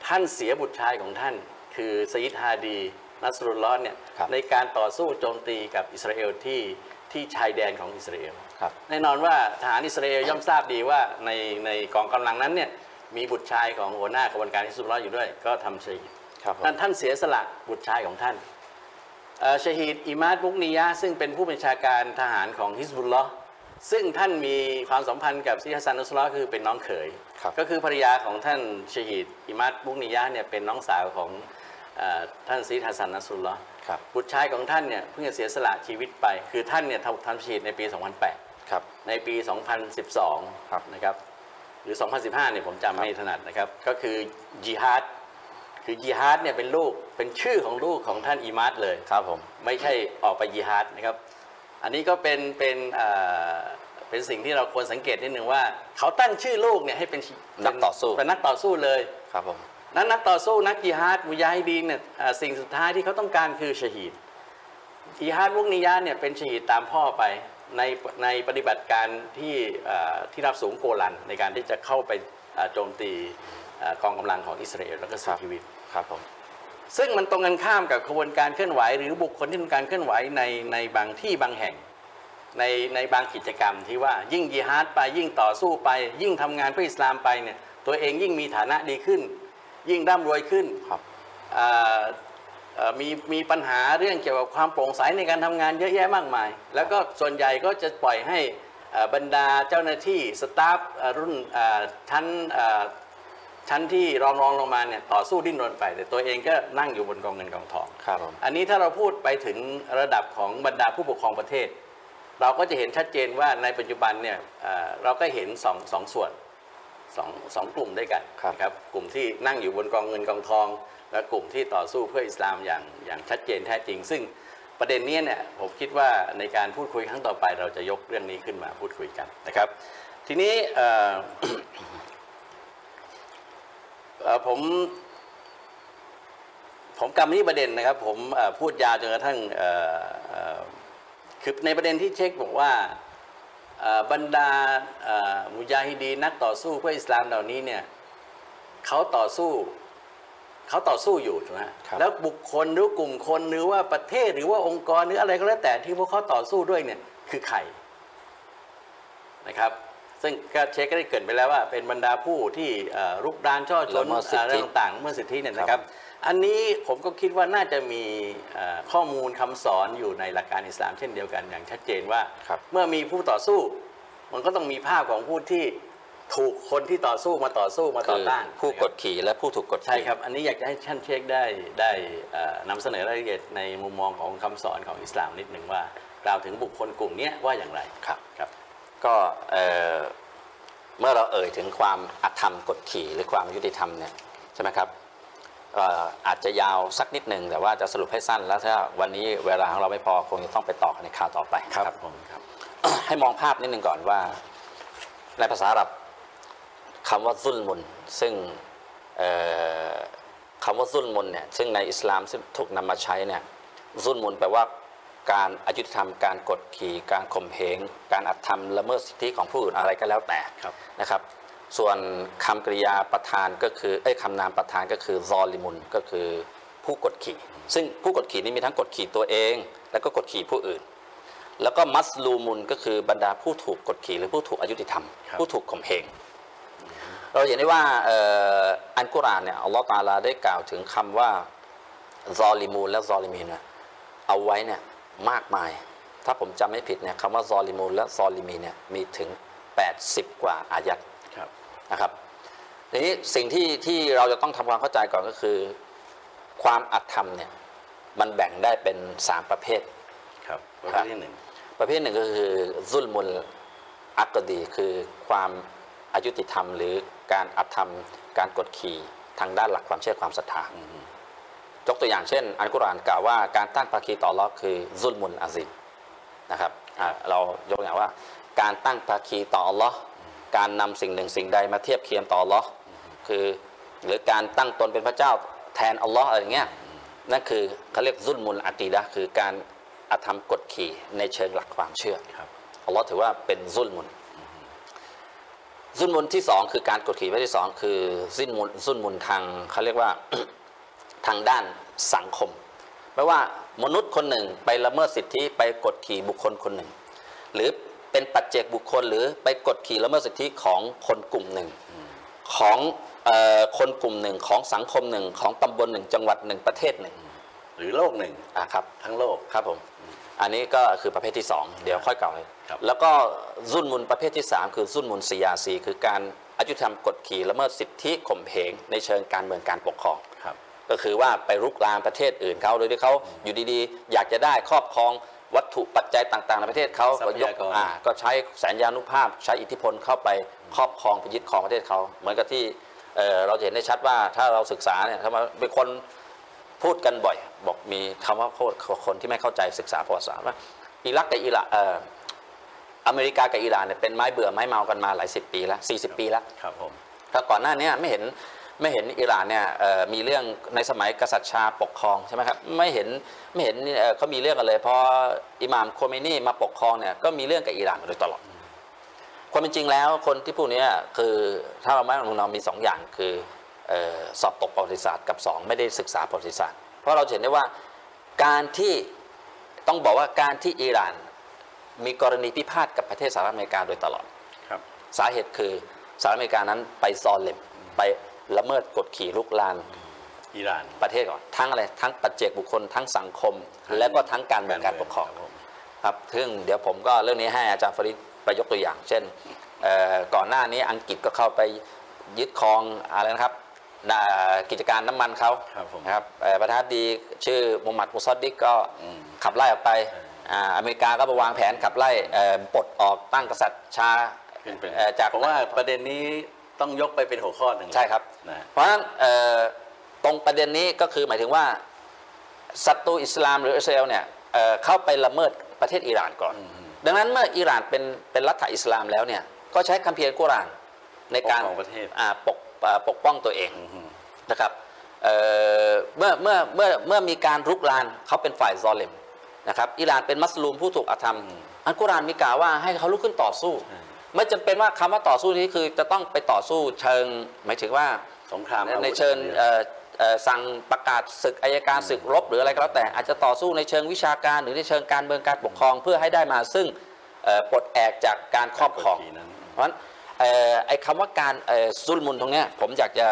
ท่านเสียบุตรชายของท่าน คือซีดฮาดีนัสรุลลอฮ์เนี่ยครับในการต่อสู้โจมตีกับอิสราเอลที่ที่ชายแดนของอิสราเอลครับแน่นอนว่าทหารอิสราเอลย่อมทราบดีว่าในในกองกำลังนั้นเนี่ยมีบุตรชายของหัวหน้ากระบวนการฮิสบุลลอฮ์อยู่ด้วย ก็ทำชะฮีดครับผม ท่านท่านเสียสละบุตรชายของท่านเอ่อชะฮีดอิมาดบุกนียะห์ซึ่งเป็นผู้บัญชาการทหารของฮิสบุลลอฮ์ซึ่งท่านมีความสัมพันธ์กับซีฮัสซันนุสลอฮ์คือเป็นน้องเขยครับก็คือภรรยาของท่านชะฮีดอิมาดบุกนียะห์เนี่ยเป็นน้องสาวของเออท่านซีฮัสซันนัสรุลลอฮ์ครับบุตรชายของท่านเนี่ยเพิ่งจะเสียสละชีวิตไป คือท่านเนี่ยทำทำชีดในปี 2008ครับในปี 2012ครับนะครับหรือ 2015เนี่ยผมจำไม่ถนัดนะครับ ก็คือจิฮาด คือจิฮาดเนี่ยเป็นลูกเป็นชื่อของลูกของท่านอิมาดเลยครับผมไม่ใช่ออกไปจิฮาดนะครับ อันนี้ก็เป็นเป็นเอ่อเป็นสิ่งที่เราควรสังเกตนิดนึงว่า เขาตั้งชื่อลูกเนี่ยให้เป็นนักต่อสู้เป็นนักต่อสู้เลยครับผมนั้นนักต่อสู้นักจิฮาดมุยาฮิดีนเนี่ยอ่าสิ่งสุดท้ายที่เขาต้องการคือชะฮีดจิฮาดมุกนิยะห์เนี่ยเป็นชะฮีดตามพ่อไปในในปฏิบัติการที่อ่าที่รับสูงโกลันในการที่จะเข้าไปอ่าโจมตีอ่า กองกำลังของอิสราเอลแล้วก็เสียชีวิตครับผมซึ่งมันตรงกันข้ามกับขบวนการเคลื่อนไหว หรือบุคคลที่ทำการเคลื่อนไหวในในบางที่บางแห่ง ในในบางกิจกรรมที่ว่ายิ่งยิฮาดไปยิ่งต่อสู้ไป ยิ่งทำงานเพื่ออิสลามไปเนี่ยตัวเองยิ่งมีฐานะดีขึ้น ยิ่งร่ำรวยขึ้นครับอ่าเอ่อมีมีปัญหาเรื่องเกี่ยวกับความโปร่งใสในการทำงานเยอะแยะมากมาย แล้วก็ส่วนใหญ่ก็จะปล่อยให้อ่าบรรดาเจ้าหน้าที่สตาฟอ่ารุ่นอ่าชั้นอ่า ชั้นที่รองรองลงมาเนี่ยต่อสู้ดิ้นรนไป แต่ตัวเองก็นั่งอยู่บนกองเงินกองทองครับผมอันนี้ถ้าเราพูดไปถึงระดับของบรรดาผู้ปกครองประเทศ เราก็จะเห็นชัดเจนว่าในปัจจุบันเนี่ยเอ่อเราก็เห็นสองสองส่วนสองสองกลุ่มด้วยกันครับนะครับ กลุ่มที่นั่งอยู่บนกองเงินกองทอง และกลุ่มที่ต่อสู้เพื่ออิสลามอย่างอย่างชัดเจนแท้จริง ซึ่งประเด็นเนี้ยเนี่ยผมคิดว่าในการพูดคุยครั้งต่อไป เราจะยกเรื่องนี้ขึ้นมาพูดคุยกันนะครับ ทีนี้เอ่อเอ่อ ผมผมกำนี้ประเด็นนะครับ ผมเอ่อพูดยาวจนกระทั่งเอ่อเอ่อคือในประเด็นที่เช็คบอกว่าเอ่อบรรดาเอ่อมุญาฮิดีนนักต่อสู้เพื่ออิสลามเหล่านี้เนี่ยเขาต่อสู้เขาต่อสู้อยู่ถูกไหมฮะครับแล้วบุคคลหรือกลุ่มคนหรือว่าประเทศหรือว่าองค์กรหรืออะไรก็แล้วแต่ที่พวกเขาต่อสู้ด้วยเนี่ยคือใครนะครับ ซึ่งก็เช็คก็ได้เกรินไปแล้วว่า เป็นบรรดาผู้ที่เอ่อรุกรานช่อชนละเมิดสิทธิอะไรต่างๆ เมื่อสิทธิเนี่ยนะคครัรับบอันนี้ผมก็คิดว่าน่าจะมีเอ่อข้อมูลคำสอนอยู่ในหลักการอิสลามเช่นเดียวกันอย่างชัดเจนว่าครับเมื่อมีผู้ต่อสู้ มันก็ต้องมีภาพของผู้ที่ถูกคนที่ต่อสู้มาต่อสู้มาต่อคือต้าน ผู้นะคกรับดขี่และผู้ถูกกดขี่ใช่ครับ อันนี้อยากจะให้ท่านเช็คได้ได้เอ่อนำเสนอรายละเอียดในมุมมองของคำสอนของอิสลามนิดหนึ่งว่า กล่าวถึงบุคคลกลุ่มเนี้ยว่าอย่างไรครับครับ ก็เอ่อเมื่อเราเอ่ยถึงความอธรรมกดขี่หรือความยุติธรรมเนี่ยใช่ไหมครับเอ่ออาจจะยาวสักนิดหนึ่งแต่ว่าจะสรุปให้สั้นแล้วถ้าวันนี้เวลาของเราไม่พอคงจะต้องไปต่อในข่าวต่อไปผมครับให้มองภาพนิดหนึ่งก่อนว่า ในภาษาอาหรับคำว่าซุลมุนซึ่งเอ่อคำว่าซุลมุนเนี่ยซึ่งในอิสลามซึ่งถูกนำมาใช้เนี่ยซุลมุนแปลว่า การอายุติธรรม การกดขี่การข่มเหงการอัตธรรมละเมิดสิทธิของผู้อื่นอะไรก็แล้วแต่ครับนะครับ ส่วนคำกริยาประธานก็คือเอ้ยคำนามประธานก็คือซอลิมุนก็คือผู้กดขี่ ซึ่งผู้กดขี่นี้มีทั้งกดขี่ตัวเอง แล้วก็กดขี่ผู้อื่น แล้วก็มัสลูมุนก็คือบรรดาผู้ถูกกดขี่หรือผู้ถูกอายุติธรรมครับผู้ถูกข่มเหงเราเห็นได้ว่าเอ่ออันกุรอานเนี่ยอัลลอฮ์ตะอาลาได้กล่าวถึงคำว่าซอลิมูนและซอลิมีนเนี่ยเอาไว้เนี่ย มากมาย ถ้าผมจำไม่ผิดเนี่ยคำว่าซอลิมูนและซอลิมีนเนี่ยมีถึง 80 กว่าอายัดครับนะครับทีนี้สิ่งที่ที่เราจะต้องทำความเข้าใจก่อนก็คือ ความอัตธรรมเนี่ยมันแบ่งได้เป็น3ประเภทครับประครัเภทบที่หนึ่งประเภทหนึ่งก็คือซุลมุลอักกดีคือความอายุติธรรม หรือการอัตธรรม การกดขี่ทางด้านหลักความเชื่อความศรัทธา ยกตัวอย่างเช่น อันกุรอานกล่าวว่าการตั้งภาคีต่ออัลเลอฮ์คือซุลมุลอาซิมนะครับอะเรายกตัวอย่างว่า การตั้งภาคีต่ออัลเลอฮ์การนำสิ่งหนึ่งสิ่งใดมาเทียบเคียงต่ออัลเลอฮ์คือหรือการตั้งตนเป็นพระเจ้าแทนอัลเลอฮ์อะไรอย่างเงี้ยนั่นคือเขาเรียกซุลมุลอากีดะห์คือการอาธรรมกดขี่ในเชิงหลักความเชื่อครับอัลลอฮ์ถือว่าเป็นซุลมุนซุลมุนที่สองคือการกดขี่ประเภทที่สองคือซินมุนซุลมุนทางเขาเรียกว่า ทางด้านสังคมแปลว่ามนุษย์คนหนึ่งไปละเมิดสิทธิไปกดขี่บุคคลคนหนึ่ง หรือเป็นปัจเจกบุคคลหรือไปกดขี่ละเมิดสิทธิของคนกลุ่มหนึ่ง ของเออคนกลุ่มหนึ่งของสังคมหนึ่งของตำบลหนึ่งจังหวัดหนึ่งประเทศหนึ่ง หรือโลกหนึ่งอะครับทั้งโลกครับผมอันนี้ก็คือประเภทที่ 2 เดี๋ยวค่อยกล่าวเลยครับแล้วก็ซุนมุนประเภทที่ 3 คือซุนมุนซียาซีคือการอายุธรรมกดขี่ละเมิดสิทธิข่มเหงในเชิงการเมืองการปกครองครับ ก็คือว่าไปรุกรานประเทศอื่นเขาโดยที่เขาอยู่ดีๆ อยากจะได้ครอบครองวัตถุปัจจัยต่างๆ ในประเทศเขาทรัพก็ยกยากรอ่าก็ใช้แสนยานุภาพ ใช้อิทธิพลเข้าไปครอบครองไปยึดครองประเทศเขาเหมือนกับที่เอ่อเราจะเห็นได้ชัดว่าถ้าเราศึกษาเนี่ยถ้ามาเป็นคนพูดกันบ่อย บอกมีคำว่าโคตรคนที่ไม่เข้าใจศึกษาประวัติศาสตร์ว่าอิรักกับอิหร่านเอ่ออเมริกากับอิหร่านเนี่ยเป็นไม้เบื่อไม้เมากันมาหลายสิบปีแล้ว40ปีแล้วครับผมถ้าก่อนหน้านี้ไม่เห็น ไม่เห็นอิหร่านเนี่ยเอ่อมีเรื่องในสมัยกษัตริย์ชาปกครองใช่ไหมครับไม่เห็นไม่เห็นเอ่อเขามีเรื่องกันเลยพออิหม่ามโคเมนีมาปกครองเนี่ยก็มีเรื่องกับอิหร่านมาโดยตลอดความเป็นจริงแล้วคนที่พูดเนี้ยคือถ้าเราไม่ลงนามมีสองอย่างคือเออสอบตกประวัติศาสตร์กับสองไม่ได้ศึกษาประวัติศาสตร์ เพราะเราเห็นได้ว่าการที่ต้องบอกว่าการที่อิหร่านมีกรณีพิพาทกับประเทศสหรัฐอเมริกาโดยตลอดครับสาเหตุคือสหรัฐอเมริกานั้นไปซอนเล็มไป ละเมิดกฎขี่ลุกลานอิหร่านประเทศก่อนทั้งอะไรทั้งปัจเจกบุคคลทั้งสังคม และก็ทั้งการเมืองการปกครองบผมครับซึ่งเดี๋ยวผมก็เรื่องนี้ให้อาจารย์ฟริดไปยกตัวอย่าง เช่นเอ่อก่อนหน้านี้อังกฤษก็เข้าไปยึดครองอะไรนะครับน่ะกิจการน้ำมันเขาครับผมนะครับเอ่อประธานาธิบดีชื่อมูฮัมหมัดมุซอดดิกก็อืมขับไล่ออกไปอ่าอเมริกาก็ไปวางแผนขับไล่เอ่อปลดออกตั้งกษัตริย์ชาเป็นเป็นเอ่อจากผมว่าประเด็นนี้ ต้องยกไปเป็นหัวข้อหนึ่งใช่ครับ นะเพราะฉะนั้นเอ่อตรงประเด็นนี้ก็คือหมายถึงว่าศัตรูอิสลามหรืออิสราเอลเนี่ยเอ่อเข้าไปละเมิดประเทศอิหร่านก่อน ดังนั้นเมื่ออิหร่านเป็นเป็นรัฐอิสลามแล้วเนี่ยก็ใช้คัมภีร์อัลกุรอานในการปกครองประเทศ อ่าปกอ่าปกป้องตัวเองอือฮึนะครับเอ่อเมื่อเมื่อเมื่อเมื่อมีการรุกรานเขาเป็นฝ่ายซอเลมนะครับอิหร่านเป็นมัสลูมผู้ถูกอาธรรม อัลกุรอานมีกล่าวว่าให้เขาลุกขึ้นต่อสู้ ไม่จำเป็นว่าคำว่าต่อสู้นี้คือจะต้องไปต่อสู้เชิงหมายถึงว่าสงครามในอาวุธในเชิงเอ่อเอ่อสั่งประกาศศึกอายการศึกรบหรืออะไรก็แล้วแต่อาจจะต่อสู้ในเชิงวิชาการหรือในเชิงการเมืองการปกครองเพื่อให้ได้มาซึ่งเอ่อปลดแอกจากการครอบครองกดขี่นั้นเพราะฉะนั้นเอ่อไอ้คำว่าการเอ่อซุลมุนตรงเนี้ยผมอยากจะ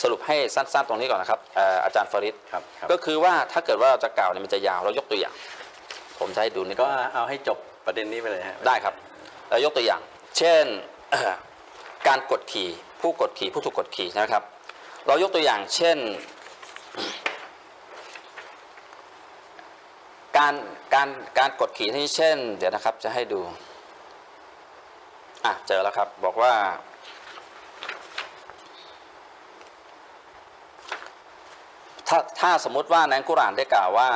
สรุปให้สั้นๆตรงนี้ก่อนนะครับเอ่ออาจารย์ฟาริดครับครับก็คือว่าถ้าเกิดว่าเราจะกล่าวเนี่ยมันจะยาวเรายกตัวอย่าง ผมจะให้ดูนิดก็นึงเอาให้จบประเด็นนี้ไปเลยฮะได้ครับเรา ยกตัวอย่าง เช่นการกดขี่ผู้กดขี่ผู้ถูกกดขี่นะครับ เรายกตัวอย่างเช่น การการการกดขี่ที่เช่น เดี๋ยวนะครับจะให้ดูอะเจอแล้วครับบอกว่าถ้าถ้าสมมติว่าในอัลกุรานได้กล่าวว่า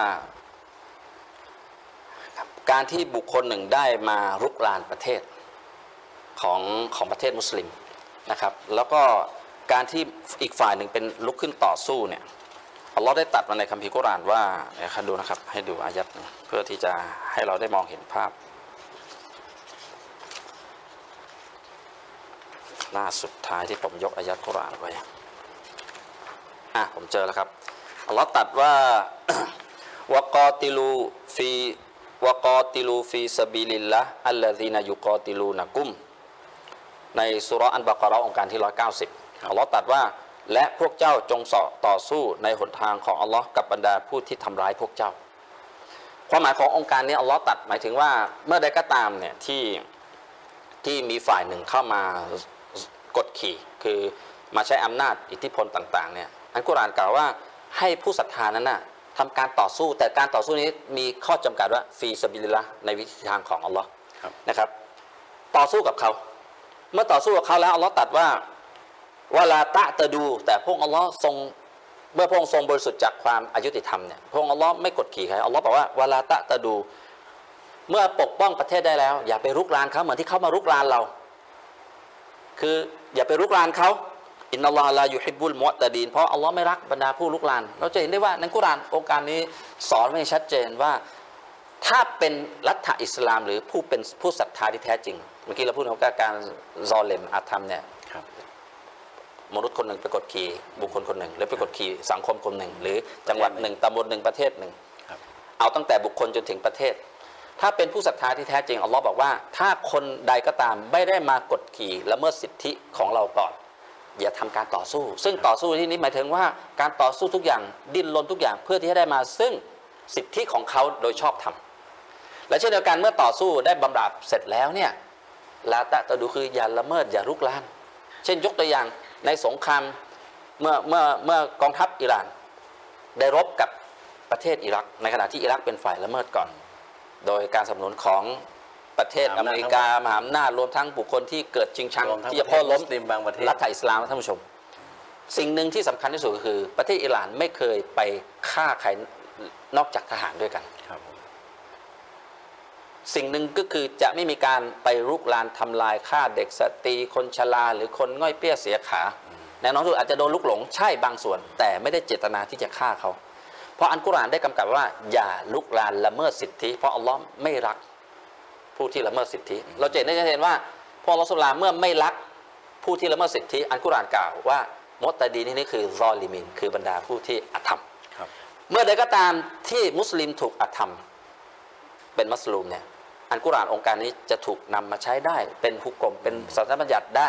การที่บุคคลหนึ่งได้มารุกรานประเทศของของประเทศมุสลิมนะครับ แล้วก็การที่อีกฝ่ายหนึ่งเป็นลุกขึ้นต่อสู้เนี่ยอัลลอฮ์ได้ตรัสมาในคัมภีร์กุรอานว่าเดี๋ยวครับดูนะครับ ให้ดูอายัดเพื่อที่จะให้เราได้มองเห็นภาพหน้าสุดท้ายที่ผมยกอายัดกุรอานไว้อะผมเจอแล้วครับอัลลอฮ์ตัดว่าวกอติลูฟี วกอติลูฟีสบิลิลละอัลลซีนายุกอติลูนะกุม ในสุรอันบากราโองการที่ 190อัลลอฮ์ตรัสว่า และพวกเจ้าจงเสาะต่อสู้ในหนทางของอัลลอฮ์กับบรรดาผู้ที่ทำร้ายพวกเจ้า ความหมายของโองการนี้อัลลอฮ์ตรัสหมายถึงว่าเมื่อใดก็ตามเนี่ยที่ที่มีฝ่ายหนึ่งเข้ามากดขี่ คือมาใช้อำนาจอิทธิพลต่างๆเนี่ยอันกุรานกล่าวว่าให้ผู้ศรัทธานั้นน่ะ ทำการต่อสู้ แต่การต่อสู้นี้มีข้อจำกัดว่าفي سبيل اللهในวิธีทางของอัลลอฮ์ครับนะครับ ต่อสู้กับเขา เมื่อต่อสู้กับเขาแล้วอัลลอฮ์ตรัดว่าวลาตะตะดู แต่พระองค์อัลลอฮ์ทรงเมื่อพระองค์ทรงบริสุทธิ์จากความอายุติธรรมเนี่ยพระองค์อัลลอฮ์ไม่กดขี่ใครอัลลอฮ์บอกว่าวลาตะตะดู เมื่อปกป้องประเทศได้แล้ว อย่าไปรุกรานเขาเหมือนที่เขามารุกรานเรา คืออย่าไปรุกรานเขา อินนัลลอฮ์ลายูฮิบบุลมุอตะดีน เพราะอัลลอฮ์ไม่รักบรรดาผู้รุกราน เราจะเห็นได้ว่าในกุรอานองค์การนี้สอนไว้ชัดเจนว่า ถ้าเป็นรัฐอิสลาม หรือผู้เป็นผู้ศรัทธาที่แท้จริง เมื่อกี้เราพูดถึงการซอเลมอาธรรมเนี่ยครับมนุษย์คนหนึ่งไปกดขี่บุคคลคนหนึ่ง หรือไปกดขี่สังคมคนหนึ่ง หรือจังหวัดหนึ่งตำบลหนึ่งประเทศหนึ่งครับเอาตั้งแต่บุคคลจนถึงประเทศ ถ้าเป็นผู้ศรัทธาที่แท้จริงอัลลอฮ์บอกว่า ถ้าคนใดก็ตามไม่ได้มากดขี่ละเมิดสิทธิของเราก่อน อย่าทำการต่อสู้ ซึ่งต่อสู้ที่นี้หมายถึงว่าการต่อสู้ทุกอย่างดิ้นรนทุกอย่างเพื่อที่จะได้มาซึ่งสิทธิของเขาโดยชอบธรรมและเช่นเดียวกันเมื่อต่อสู้ได้บำราบเสร็จแล้วเนี่ยลาตะตะดูคืออย่าละเมิดอย่ารุกราน เช่นยกตัวอย่างในสงครามเมื่อเมื่อเมื่อกองทัพอิหร่าน ได้รบกับประเทศอิรัก ในขณะที่อิรักเป็นฝ่ายละเมิดก่อน โดยการสนับสนุนของ ประเทศมหาออำนาจเมริกามหาอำนาจรวมทั้งบุคคลที่เกิดชิงชังรวมทั้งที่จะพ่อล้มประเทศมุสลิมบางประเทศรัฐอิสลามท่านผู้ชม สิ่งหนึ่งที่สำคัญที่สุดก็คือ ประเทศอิหร่านไม่เคยไปฆ่าใครนอกจากทหารด้วยกันครับผมสิ่งหนึ่งก็คือจะไม่มีการไปรุกรานทำลายฆ่าเด็กสตรีคนชราหรือคนง่อยเปี้ยเสียขาแน่นอนที่สุดอาจจะโดนลุกหลงใช่บางส่วน แต่ไม่ได้เจตนาที่จะฆ่าเขา เพราะอันกุรอานได้กำกับว่า อย่าลุกรานละเมิดสิทธิ เพราะอัลลอฮ์ไม่รัก ผู้ที่ละเมิดสิทธิ เราจะเห็นได้ชัดเจนว่าพออัลลอฮ์สุลาเมื่อไม่รักผู้ที่ละเมิดสิทธิอันกุรอานกล่าวว่ามดตะดีนที่นี่คือซอลิมิน คือบรรดาผู้ที่อธรรมครับเมื่อใดก็ตามที่มุสลิมถูกอธรรม เป็นมัสลูมเนี่ยอันกุรอานองค์การนี้จะถูกนำมาใช้ได้ เป็นหุกกลมเป็นสันติบัญญัติได้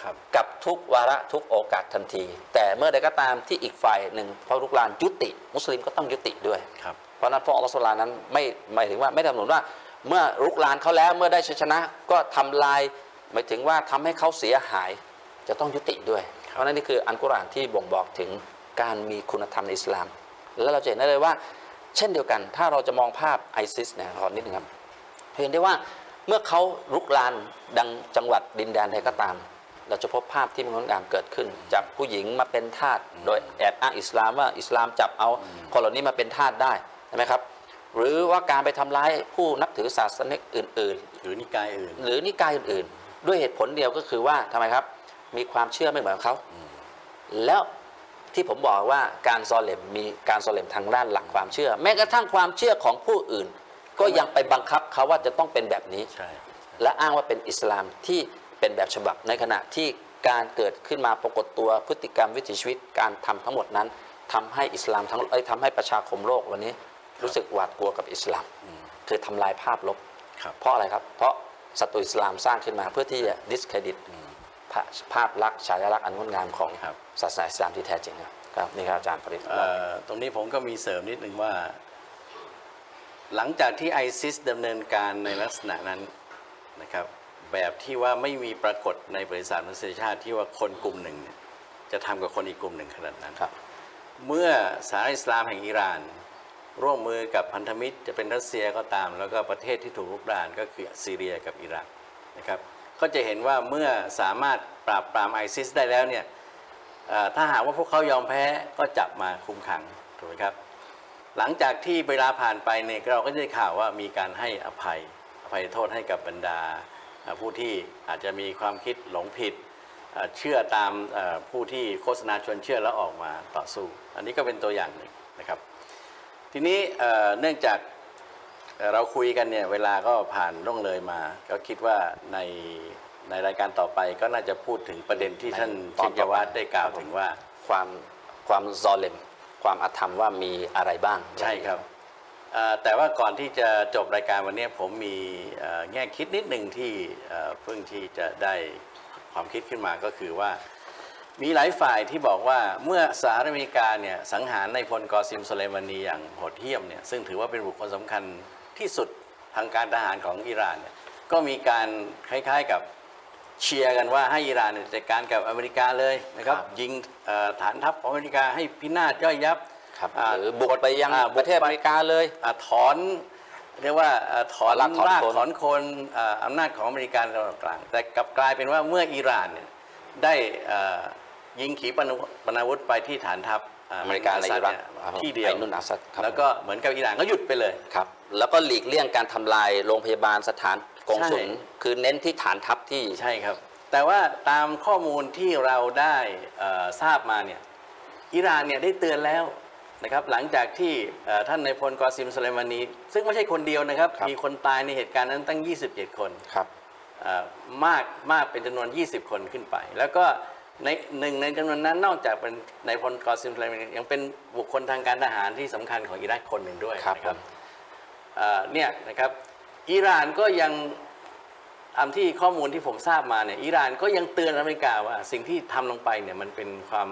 ครับกับทุกวาระทุกโอกาสทันที แต่เมื่อใดก็ตามที่อีกฝ่ายหนึ่งพอลุกลานยุติ มุสลิมก็ต้องยุติด้วยครับเพราะฉะนั้นพระอัลลอฮฺสุลลานั้นไม่หมายถึงว่าไม่ได้กำหนดว่า เมื่อรุกรานเขาแล้วเมื่อได้ชัยชนะก็ทำลายหมายถึงว่าทำให้เขาเสียหายจะต้องยุติด้วย เพราะนั้นนี่คืออันกุรอานที่บ่งบอกถึงการมีคุณธรรมในอิสลาม แล้วเราจะเห็นได้เลยว่า เช่นเดียวกัน ถ้าเราจะมองภาพไอซิสเนี่ยขอนิดนึงครับเห็นได้ว่าเมื่อเขารุกรานดังจังหวัดดินแดนใดก็ตาม เราจะพบภาพที่มันงดงามเกิดขึ้น จับผู้หญิงมาเป็นทาสโดยแอบอ้างอิสลามว่าอิสลามจับเอาคนเหล่านี้มาเป็นทาสได้ใช่ไหมครับ หรือว่าการไปทำร้ายผู้นับถือศาสนาอื่นหรือนิกายอื่นๆหรือนิกายอื่น ๆ ด้วยเหตุผลเดียวก็คือว่าทำไมครับ มีความเชื่อไม่เหมือนเขาแล้วที่ผมบอกว่าการซอเลมมีการซอเลมทางด้านหลักความเชื่อ แม้กระทั่งความเชื่อของผู้อื่น ก็ยังไปบังคับเขาว่าจะต้องเป็นแบบนี้ใช่และอ้างว่าเป็นอิสลามที่เป็นแบบฉบับในขณะที่การเกิดขึ้นมาปรากฏตัวพฤติกรรมวิถีชีวิตการทำทั้งหมดนั้นทำให้อิสลามทั้งเอ้ยทำให้ประชาคมโลกวันนี้ รู้สึกหวาดกลัวกับอิสลาม คือทำลายภาพลบครับเพราะอะไรครับ เพราะศัตรูอิสลามสร้างขึ้นมาเพื่อที่จะดิสเครดิตภาภาพลักษณ์ฉายาลักษณ์อันงดงามของครับศาสนาอิสลามที่แท้จริงครับครับนี่ครับอาจารย์ปริศเอ่อตรงนี้ผมก็มีเสริมนิดนึงว่า หลังจากที่ไอซิสดำเนินการในลักษณะนั้นนะครับแบบที่ว่าไม่มีปรากฏในบริษัทมนุษยชาติที่ว่าคนกลุ่มหนึ่งเนี่ยจะทำกับคนอีกกลุ่มหนึ่งขนาดนั้นครับเมื่อสหรัฐอิสลามแห่งอิหร่าน ร่วมมือกับพันธมิตรจะเป็นรัสเซียก็ตาม แล้วก็ประเทศที่ถูกรุกรานก็คือซีเรียกับอิรักนะครับก็จะเห็นว่าเมื่อสามารถปราบปรามไอซิสได้แล้วเนี่ยถ้าหากว่าพวกเขายอมแพ้ก็จับมาคุมขังถูกไหมครับหลังจากที่เวลาผ่านไปเนี่ยเราก็ได้ข่าวว่ามีการให้อภัยอภัยโทษให้กับบรรดา ผู้ที่อาจจะมีความคิดหลงผิดเชื่อตามผู้ที่โฆษณาชวนเชื่อแล้วออกมาต่อสู้ อันนี้ก็เป็นตัวอย่างหนึ่งนะครับ ทีนี้เอ่อเนื่องจากเอ่อเราคุยกันเนี่ยเวลาก็ผ่านล่วงเลยมา ก็คิดว่าในในรายการต่อไปก็น่าจะพูดถึงประเด็นที่ท่านตอนเชต่อไปยวัฒน์ได้กล่าวถึงว่าความความซอเลมความอาธรรมว่ามีอะไรบ้าง ใช่ครับเอ่อแต่ว่าก่อนที่จะจบรายการวันนี้ผมมีเอ่อแง่คิดนิดหนึ่งที่เอ่อเพิ่งที่จะได้ความคิดขึ้นมาก็คือว่า มีหลายฝ่ายที่บอกว่าเมื่อสหรัฐอเมริกาเนี่ยสังหารในายพลกอซิมโซเลมานีอย่างโหดเหี้ยมเนี่ยซึ่งถือว่าเป็นบุคคลสำคัญที่สุดทางการทหารของอิหร่านเนี่ยก็มีการคล้ายๆกับเชียร์กันว่าให้อิหร่านเนี่ยจัดการกับอเมริกาเลยนะครับครับยิงเอ่อฐานทัพของอเมริกาให้พินาศย่อยยับครับาหรือบุกไปยังอ่าประเทศอเมริกาเลยอ่าถอนเรียกว่าอ่าถอนถอนรากถอนโคนถอนโคนอ่าอำนาจของอเมริกาในตะวันออกกลาง แต่กลับกลายเป็นว่าเมื่ออิหร่านเนี่ยได้อ่า ยิงขีปนาวุธปนาวุธไปที่ฐานทัพอเมริกาในอิรักเนี่ยที่เดียวไอ้นุ่นอาซัดครับแล้วก็เหมือนกับอิหร่านก็หยุดไปเลยครับ แล้วก็หลีกเลี่ยงการทำลายโรงพยาบาลสถานกงสุลใช่คือเน้นที่ฐานทัพที่ใช่ครับ แต่ว่าตามข้อมูลที่เราได้เอ่อทราบมาเนี่ยอิหร่านเนี่ยได้เตือนแล้วนะครับหลังจากที่เอ่อท่านนายพลกอซิมสุไลมานีซึ่งไม่ใช่คนเดียวนะครับครับมีคนตายในเหตุการณ์นั้นตั้ง 27 คนครับเอ่อมากมากเป็นจำนวน 20 คนขึ้นไป แล้วก็ ในหนึ่งในจำนวนนั้นนอกจากเป็นนายพลกอซิมสุไลมานียังเป็นบุคคลทางการทหารที่สำคัญของอิรักคนหนึ่งด้วยครับนะผมเอ่อเนี่ยนะครับอิหร่านก็ยังตามที่ข้อมูลที่ผมทราบมาเนี่ยอิหร่านก็ยังเตือนอเมริกาว่าสิ่งที่ทำลงไปเนี่ยมันเป็นความ